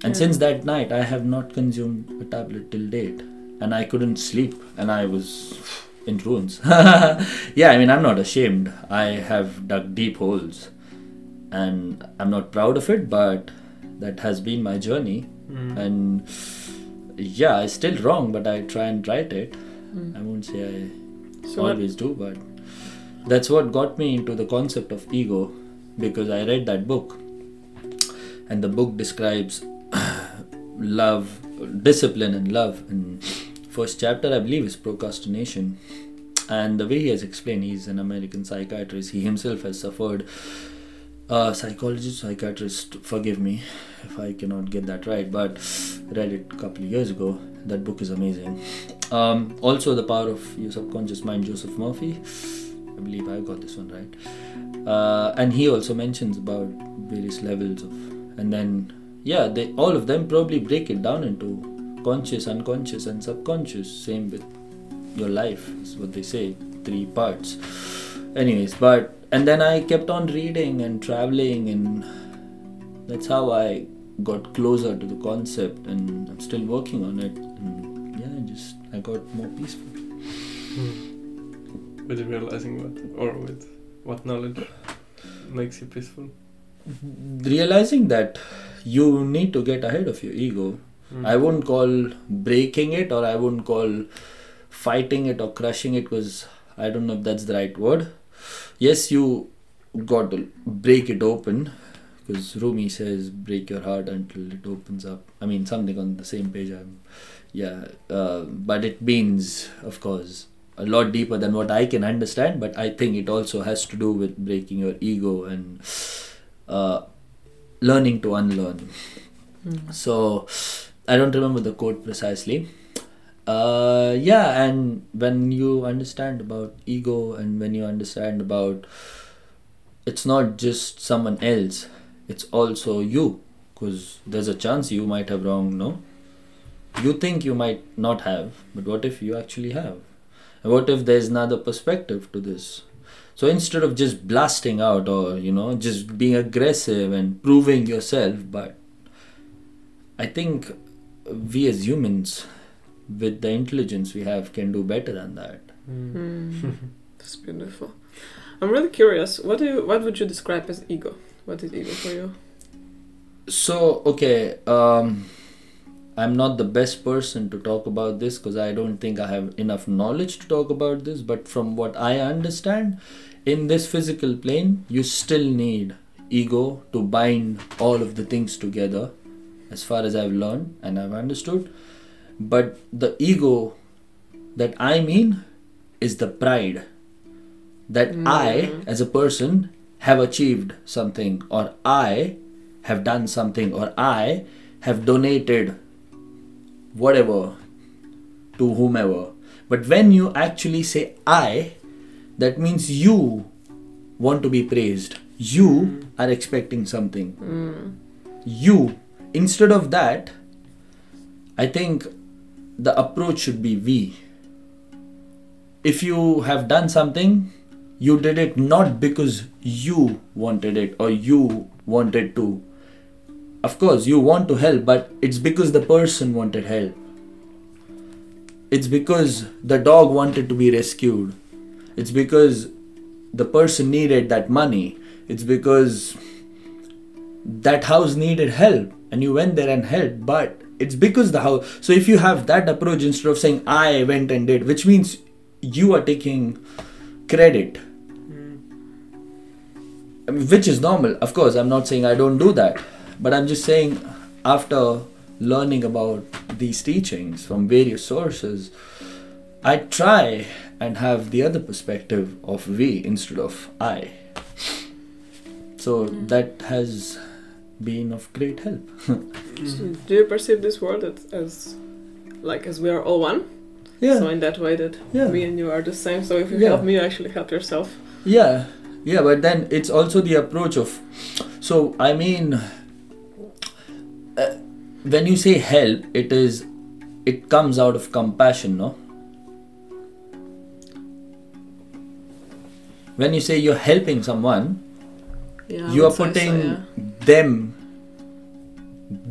and since that night, I have not consumed a tablet till date, and I couldn't sleep, and I was in ruins. yeah, I mean, I'm not ashamed. I have dug deep holes, and I'm not proud of it, but that has been my journey. Mm. And yeah, I still wrong, but I try and right it. Mm. I won't say I So what, always do, but that's what got me into the concept of ego because I read that book, and the book describes love, discipline, and love. And first chapter, I believe, is procrastination. And the way he has explained, he's an American psychiatrist. He himself has suffered. Uh, psychologist, psychiatrist, forgive me if I cannot get that right, but read it a couple of years ago. That book is amazing. Um, also, The Power of Your Subconscious Mind, Joseph Murphy. I believe I got this one right. Uh, and he also mentions about various levels of, and then yeah, they all of them probably break it down into conscious, unconscious, and subconscious. Same with your life is what they say, three parts. Anyways, but and then I kept on reading and traveling, and that's how I got closer to the concept, and I'm still working on it. And yeah, I just I got more peaceful. Mm. With realizing what, or with what knowledge makes you peaceful? Realizing that you need to get ahead of your ego. Mm. I wouldn't call breaking it, or I wouldn't call fighting it or crushing it, because I don't know if that's the right word. Yes, you got to break it open, because Rumi says, "Break your heart until it opens up." I mean, something on the same page. I'm, yeah, uh, but it means, of course, a lot deeper than what I can understand. But I think it also has to do with breaking your ego and uh, learning to unlearn. Mm. So I don't remember the quote precisely. Uh, yeah, and when you understand about ego and when you understand about it's not just someone else, it's also you. Because there's a chance you might have wrong, no? You think you might not have, but what if you actually have? And what if there's another perspective to this? So instead of just blasting out or, you know, just being aggressive and proving yourself, but I think we as humans, with the intelligence we have, can do better than that. Mm. That's beautiful. I'm really curious. What do you? What would you describe as ego? What is ego for you? So, okay, um, I'm not the best person to talk about this because I don't think I have enough knowledge to talk about this. But from what I understand, in this physical plane, you still need ego to bind all of the things together, as far as I've learned and I've understood. But the ego that I mean is the pride. that I, Mm. as a person, have achieved something, or I have done something, or I have donated whatever to whomever. But when you actually say I, that means you want to be praised. You are expecting something. Mm. You. Instead of that, I think the approach should be we. If you have done something, you did it not because you wanted it or you wanted to. Of course, you want to help, but it's because the person wanted help. It's because the dog wanted to be rescued. It's because the person needed that money. It's because that house needed help and you went there and helped but it's because the house so if you have that approach instead of saying i went and did which means you are taking credit mean, which is normal of course i'm not saying i don't do that but i'm just saying after learning about these teachings from various sources i try and have the other perspective of we instead of i so Mm. that has been of great help So do you perceive this world as, as like as we are all one? yeah So in that way that Yeah. me and you are the same. So if you Yeah. help me, you actually help yourself. Yeah, yeah, but then it's also the approach of. So, I mean, when you say help, it is. It comes out of compassion, no? When you say you're helping someone, Yeah. You are would say so, putting yeah. them.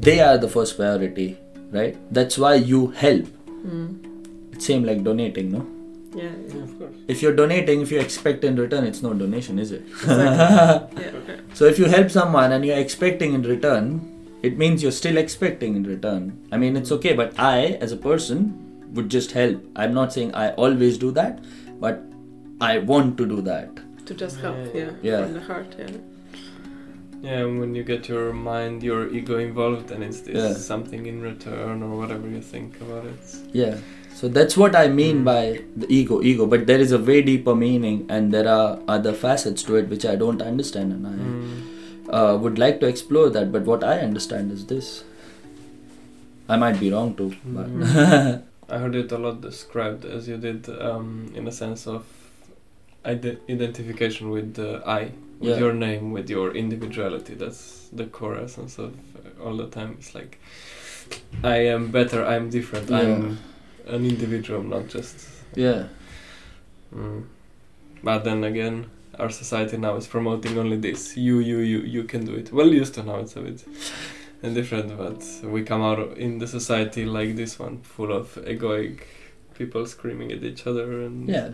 They are the first priority, right? That's why you help. Mm. It's same like donating, no? Yeah. Yeah, yeah. of course. If you're donating, if you expect in return, it's no donation, is it? Exactly. yeah. yeah. So if you help someone and you're expecting in return, it means you're still expecting in return. I mean, it's okay, but I, as a person, would just help. I'm not saying I always do that, but I want to do that. To just help. Yeah, Yeah. yeah. From the heart. Yeah. Yeah, and when you get your mind, your ego involved, and it's this Yeah. something in return or whatever you think about it. Yeah. So that's what I mean Mm. by the ego, ego. But there is a way deeper meaning, and there are other facets to it which I don't understand, and I Mm. Uh, would like to explore that. But what I understand is this. I might be wrong too, but Mm. I heard it a lot described as you did, um, in a sense of ide- identification with the I, with Yeah. your name, with your individuality. That's the core essence of uh, all the time. It's like I am better. I'm different. I'm an individual, not just. yeah, Mm. But then again, our society now is promoting only this. You, you, you, you can do it. Well, used to now it's a bit different, but we come out in the society like this one, full of egoic people screaming at each other and yeah,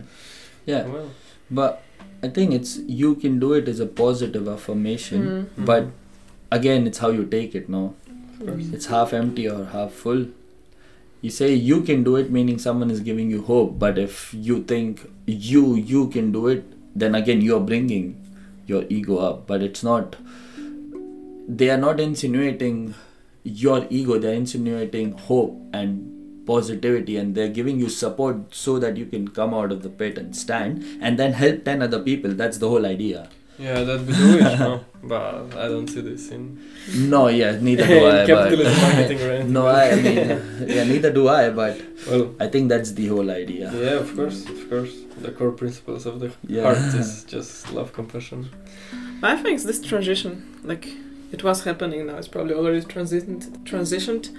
yeah. Well, But I think it's you can do it is a positive affirmation. Mm. But again, it's how you take it. No, of course. it's half empty or half full. You say you can do it, meaning someone is giving you hope. But if you think you you can do it, then again you're bringing your ego up. But it's not. They are not insinuating your ego. They're insinuating hope and positivity, and they're giving you support so that you can come out of the pit and stand, and then help ten other people. That's the whole idea. Yeah, that'd be the wish, no? But I don't see this in, No, yeah, neither do I. capitalism but marketing or anything. no, I, I mean, yeah, neither do I. But Well, I think that's the whole idea. yeah, of course, of course. The core principles of the Yeah. heart is just love, compassion. I think it's this transition, like it was happening now, it's probably already transitioned, transitioned.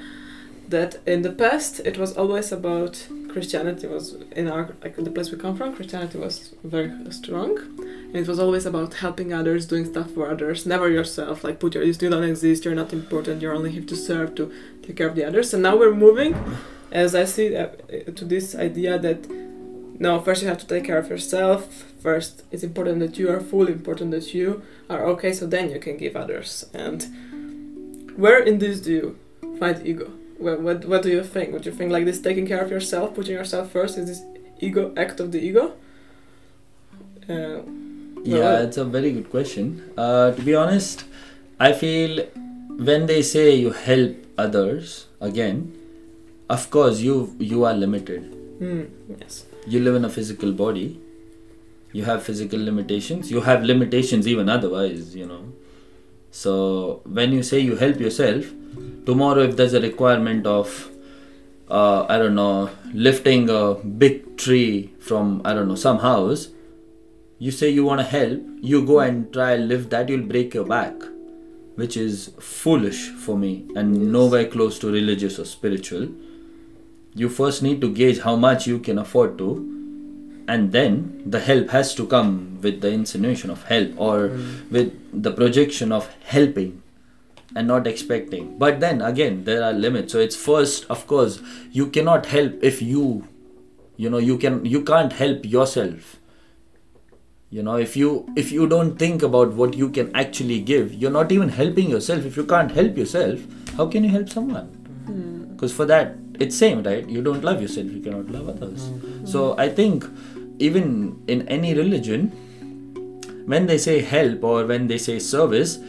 That in the past it was always about Christianity was in our like the place we come from. Christianity was very strong, and it was always about helping others, doing stuff for others, never yourself. Like put your you don't exist, you're not important, you're only here to serve, to take care of the others. And now we're moving, as I see, uh, to this idea that no, first you have to take care of yourself. First, it's important that you are full, important that you are okay, so then you can give others. And where in this do you find ego? What, what, what do you think? Would you think like this taking care of yourself, putting yourself first, is this ego act of the ego? Uh, Yeah, it's a very good question. Uh, to be honest, I feel when they say you help others, again, of course you you are limited. hmm, yes. You live in a physical body, you have physical limitations you have limitations even otherwise you know so when you say you help yourself tomorrow if there's a requirement of uh, i don't know lifting a big tree from i don't know some house you say you want to help you go and try and lift that you'll break your back which is foolish for me and nowhere close to religious or spiritual. You first need to gauge how much you can afford to and then the help has to come with the insinuation of help or hmm. with the projection of helping and not expecting. But then again there are limits. So it's first of course you cannot help if you you know you can you can't help yourself you know if you if you don't think about what you can actually give you're not even helping yourself. If you can't help yourself how can you help someone? Hmm. Because for that it's same right? You don't love yourself you cannot love others. Hmm. So i think even in any religion when they say help or when they say service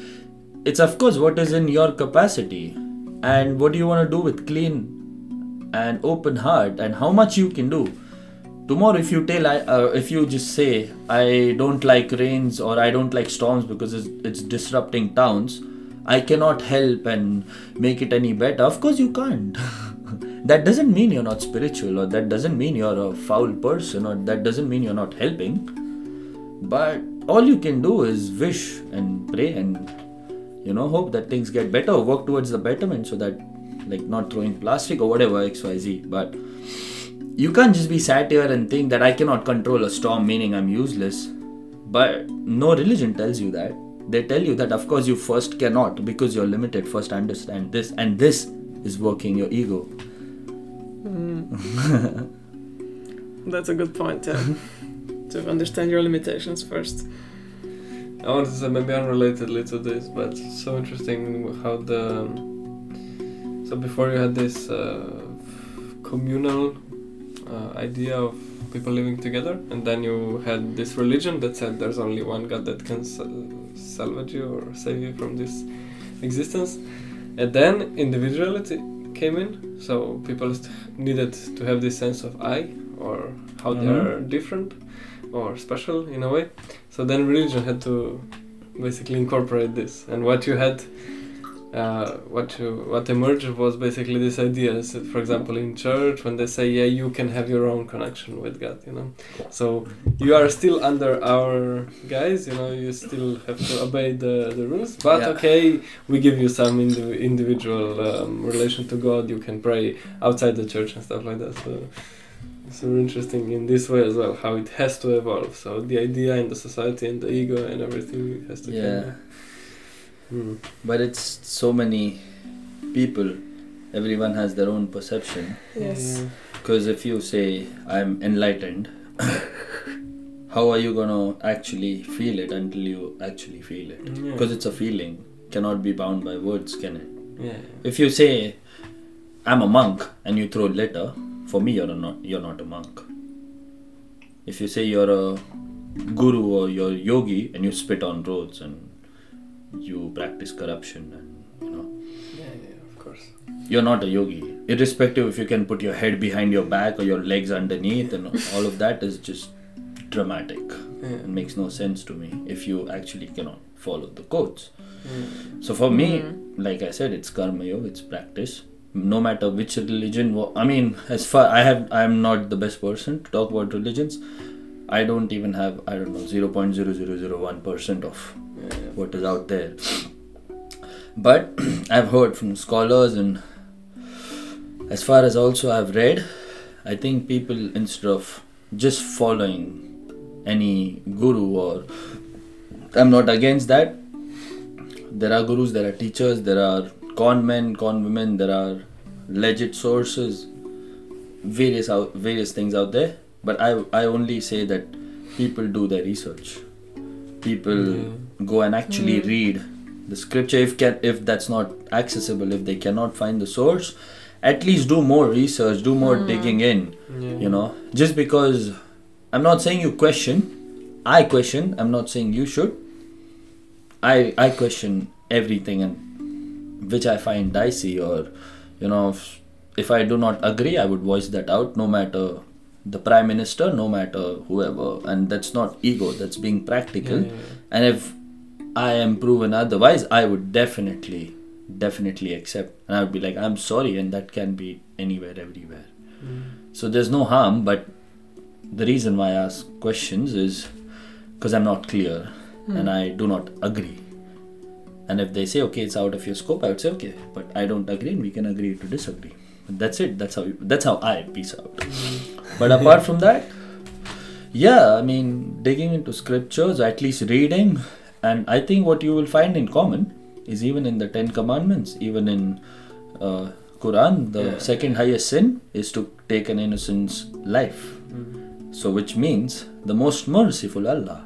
it's of course what is in your capacity. And what do you want to do with clean and open heart? And how much you can do tomorrow if you tell I, uh, if you just say i don't like rains or i don't like storms because it's, it's disrupting towns i cannot help and make it any better of course you can't. That doesn't mean you're not spiritual or that doesn't mean you're a foul person or that doesn't mean you're not helping. But all you can do is wish and pray and you know hope that things get better or work towards the betterment so that like not throwing plastic or whatever xyz but you can't just be sat here and think that i cannot control a storm meaning i'm useless. But no religion tells you that. They tell you that of course you first cannot because you're limited. First understand this and this is working your ego. That's a good point, yeah. to understand your limitations first. I want to say maybe unrelatedly to this, but so interesting how the so before you had this uh, communal uh, idea of people living together, and then you had this religion that said there's only one God that can sal- salvage you or save you from this existence, and then individuality came in. So people st- needed to have this sense of I or how they Mhm. are different or special in a way. So then religion had to basically incorporate this, and what you had, uh, what you what emerged was basically this idea. So for example, in church, when they say, "Yeah, you can have your own connection with God," you know, so you are still under our guys, you know, you still have to obey the, the rules, but Yeah. okay, we give you some indi- individual um, relation to God. You can pray outside the church and stuff like that. So it's very interesting in this way as well, how it has to evolve. So the idea and the society and the ego and everything has to yeah of- Hmm. but it's so many people everyone has their own perception Yes. because if you say i'm enlightened how are you gonna actually feel it until you actually feel it Yeah. because it's a feeling cannot be bound by words can it Yeah. if you say i'm a monk and you throw letter, for me you're not you're not a monk if you say you're a guru or you're a yogi and you spit on roads and you practice corruption and you know Yeah, yeah, of course. you're not a yogi irrespective if you can put your head behind your back or your legs underneath and all of that is just dramatic Yeah. it makes no sense to me if you actually cannot follow the codes Yeah. so for me Mm. like i said it's karma yoga it's practice no matter which religion i mean as far i have i'm not the best person to talk about religions i don't even have i don't know 0.0001% of Yeah, yeah. what is out there. But I've heard from scholars, and as far as also I've read, I think people instead of just following any guru or I'm not against that. There are gurus, there are teachers, there are con men, con women, there are legit sources, various out, various things out there. But I I only say that people do their research. People Yeah. go and actually Mm. read the scripture if can if that's not accessible if they cannot find the source at least do more research do more Mm. digging in Yeah. you know just because i'm not saying you question i question i'm not saying you should i i question everything and which i find dicey or you know if, if i do not agree i would voice that out no matter the prime minister, no matter whoever, and that's not ego. That's being practical. Yeah, yeah, yeah. And if I am proven otherwise, I would definitely, definitely accept. And I would be like, I'm sorry, and that can be anywhere, everywhere. Mm. So there's no harm, but the reason why I ask questions is because I'm not clear Hmm. and I do not agree. And if they say, okay, it's out of your scope, I would say, okay, but I don't agree, and we can agree to disagree. That's it. That's how. That's how I peace out. But apart from that, yeah, I mean, digging into scriptures, at least reading, and I think what you will find in common is even in the Ten Commandments, even in uh, Quran, the Yeah. second highest sin is to take an innocent's life. Mm. So, which means the most merciful Allah,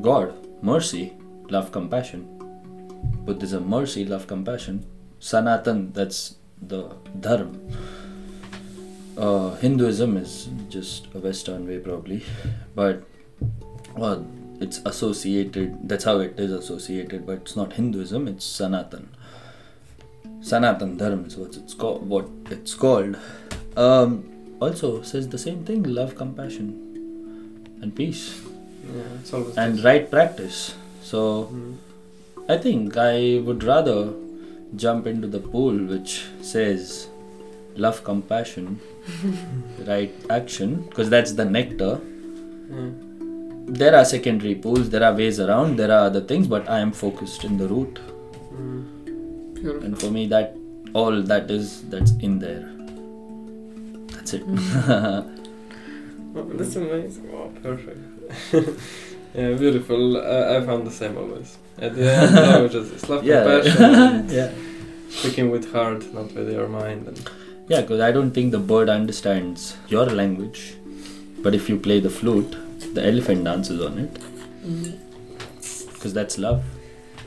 God, mercy, love, compassion. Buddhism, mercy, love, compassion. Sanatan, that's the dharma. Uh, Hinduism is just a Western way, probably, but well, it's associated. That's how it is associated, but it's not Hinduism. It's Sanatan. Sanatan Dharma is what it's called. What it's called. Um, also says the same thing: love, compassion, and peace, Yeah, it's and right practice. So Mm. I think I would rather jump into the pool which says love, compassion, right action, because that's the nectar. Yeah. There are secondary pools, there are ways around, there are other things, but I am focused in the root. Mm. And for me, that all that is that's in there. That's it. Oh, that's amazing. Wow. Perfect. yeah, beautiful. I, I found the same always. At the end, I was just it's love, yeah, compassion, yeah, speaking with heart, not with your mind. And yeah. Because I don't think the bird understands your language, but if you play the flute, the elephant dances on it. Mm. because that's love.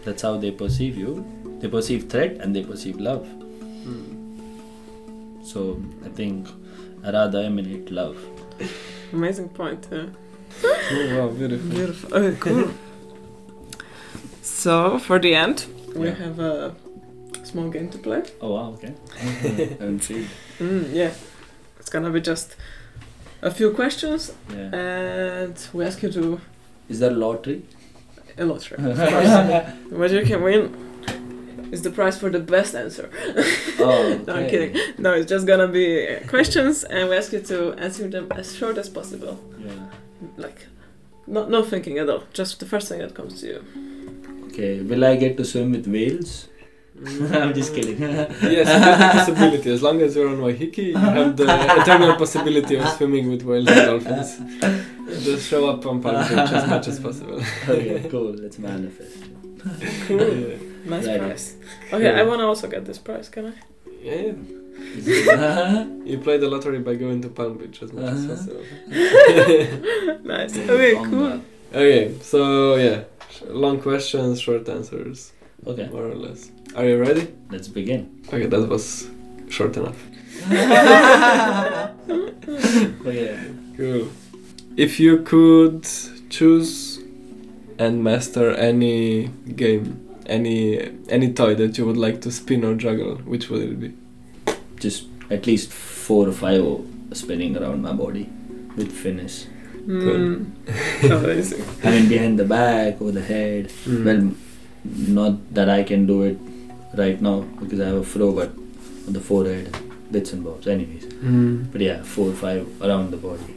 That's how they perceive you. They perceive threat and they perceive love. mm. So I think I rather emanate love. Amazing point. Yeah. Oh, wow, beautiful. Beautiful. Okay, cool. so for the end, we Yeah. have a small game to play. Oh wow, okay. Mm, yeah, it's gonna be just a few questions, Yeah. and we ask you to Is there lottery? a lottery. of course. what you can win is the prize for the best answer. oh, No, I'm okay. kidding. No, it's just gonna be questions, and we ask you to answer them as short as possible. Yeah. Like, no, no thinking at all. Just the first thing that comes to you. Okay. Will I get to swim with whales? I'm just kidding. yes, you have the possibility. As long as you're on Waiheke, you have the eternal possibility of swimming with whales and dolphins. Just show up on Palm Beach as much as possible. okay, cool. Let's manifest. Cool. Yeah. Nice Right. prize. Okay, I wanna also get this prize. Can I? yeah. yeah. You play the lottery by going to Palm Beach as much as Uh-huh. possible. nice. Okay, cool. Okay, so yeah, sh- long questions, short answers, Okay. more or less. Are you ready? Let's begin. Okay, that was short enough. Okay. Cool. If you could choose and master any game, any any toy that you would like to spin or juggle, which would it be? Just at least four or five spinning around my body with finesse. Mm. Amazing. I mean, behind the back, or the head. Mm. Well, not that I can do it right now because I have a fro, but on the forehead, bits and bobs. Anyways, Mm. but yeah, four or five around the body.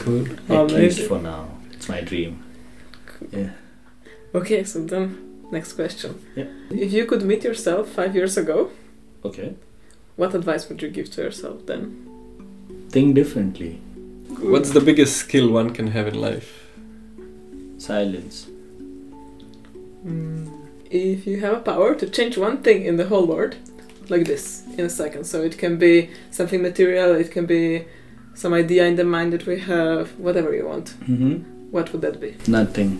Cool. At least for now. It's my dream. Yeah. Okay, so then next question. Yeah. If you could meet yourself five years ago, Okay. what advice would you give to yourself then? Think differently. What's the biggest skill one can have in life? Silence. Mm. If you have a power to change one thing in the whole world, like this, in a second, so it can be something material, it can be some idea in the mind that we have, whatever you want, Mm-hmm. what would that be? Nothing.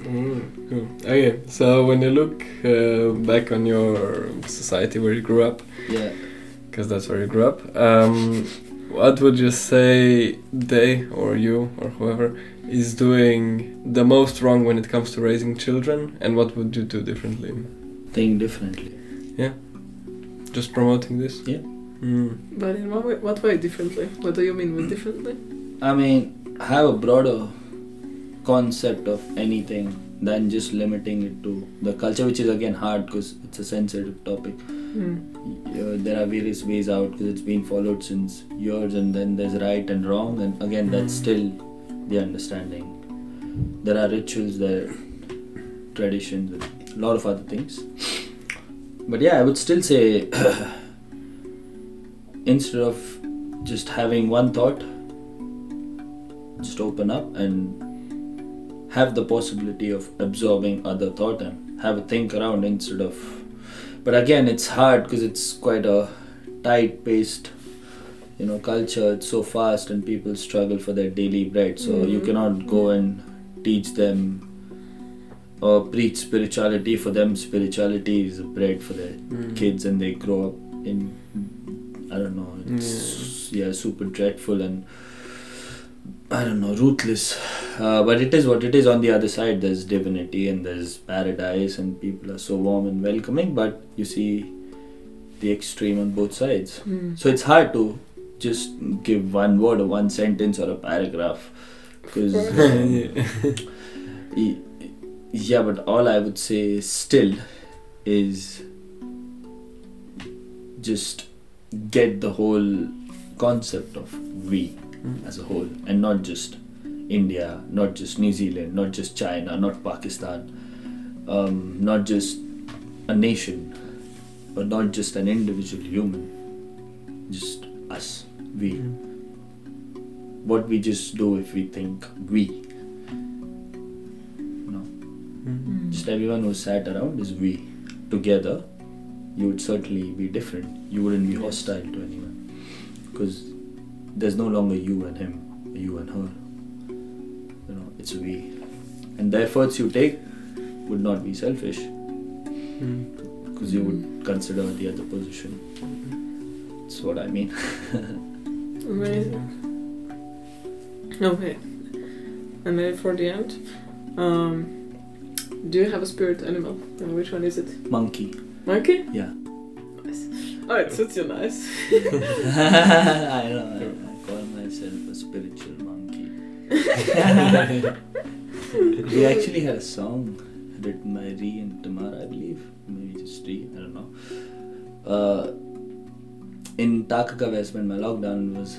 Mm, cool. Okay, so when you look uh, back on your society where you grew up, yeah. because that's where you grew up, um, what would you say they or you or whoever is doing the most wrong when it comes to raising children, and what would you do differently? Think differently. Yeah. Just promoting this? Yeah. Mm. But in what way, what way differently? What do you mean with differently? I mean, have a broader concept of anything than just limiting it to the culture, which is again hard because it's a sensitive topic. Mm. Uh, there are various ways out because it's been followed since years, and then there's right and wrong, and again, that's Mm. still the understanding. There are rituals, there are traditions, a lot of other things. But yeah, I would still say instead of just having one thought, just open up and have the possibility of absorbing other thought and have a think around instead of but again it's hard because it's quite a tight paced you know culture. It's so fast and people struggle for their daily bread. So you Mhm. cannot go and teach them or preach spirituality for them. Spirituality is bread for their Mm. kids and they grow up in I don't know it's yeah, super dreadful and I don't know ruthless. Uh, but it is what it is. On the other side there's divinity and there's paradise and people are so warm and welcoming but you see the extreme on both sides. Mm. so it's hard to just give one word or one sentence or a paragraph because yeah but all i would say still is just get the whole concept of we Mm. as a whole. And not just india not just new zealand not just china not pakistan um, not just a nation or not just an individual human just us we. What we just do if we think we no Mm. just everyone who sat around is we. Together you would certainly be different. You wouldn't be hostile to anyone. Because there's no longer you and him you and her you know it's we and the efforts you take would not be selfish Mm. because you would consider the other position that's what i mean Amazing. Okay. And maybe for the end, um, do you have a spirit animal? And which one is it? monkey Monkey? yeah Nice. Oh, it suits you nice. I know I, I call myself a spiritual monkey we actually had a song written by Ree and Tamara, I believe. Maybe just Ree, I don't know. Uh, in Takaka West, when my lockdown was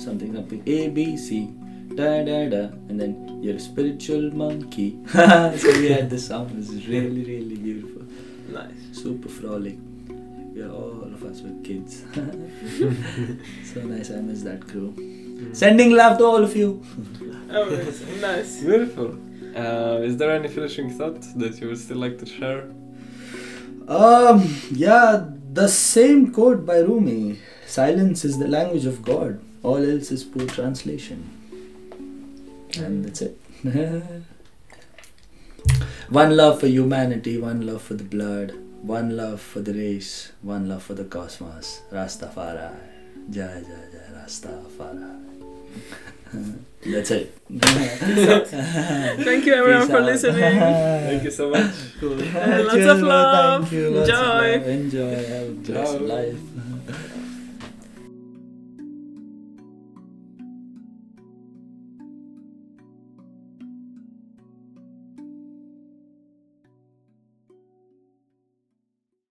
something, something A, B, C, da da da, and then you're a spiritual monkey. so we had this song, it was really, really beautiful. Nice. Super frolic. We are all of us were kids. so nice, I miss that crew. Sending love to all of you. Amazing. nice. Beautiful. Uh, is there any finishing thought that you would still like to share? Um, yeah, the same quote by Rumi Silence is the language of God, all else is poor translation. And that's it. one love for humanity, one love for the blood, one love for the race, one love for the cosmos. Rastafari. Jai Jai Jai Rastafari. that's it. Thank you everyone Peace for out. listening. Thank you so much. Cool. lots of love. Thank you. Lots of Enjoy. love. Enjoy. Have a blessed life.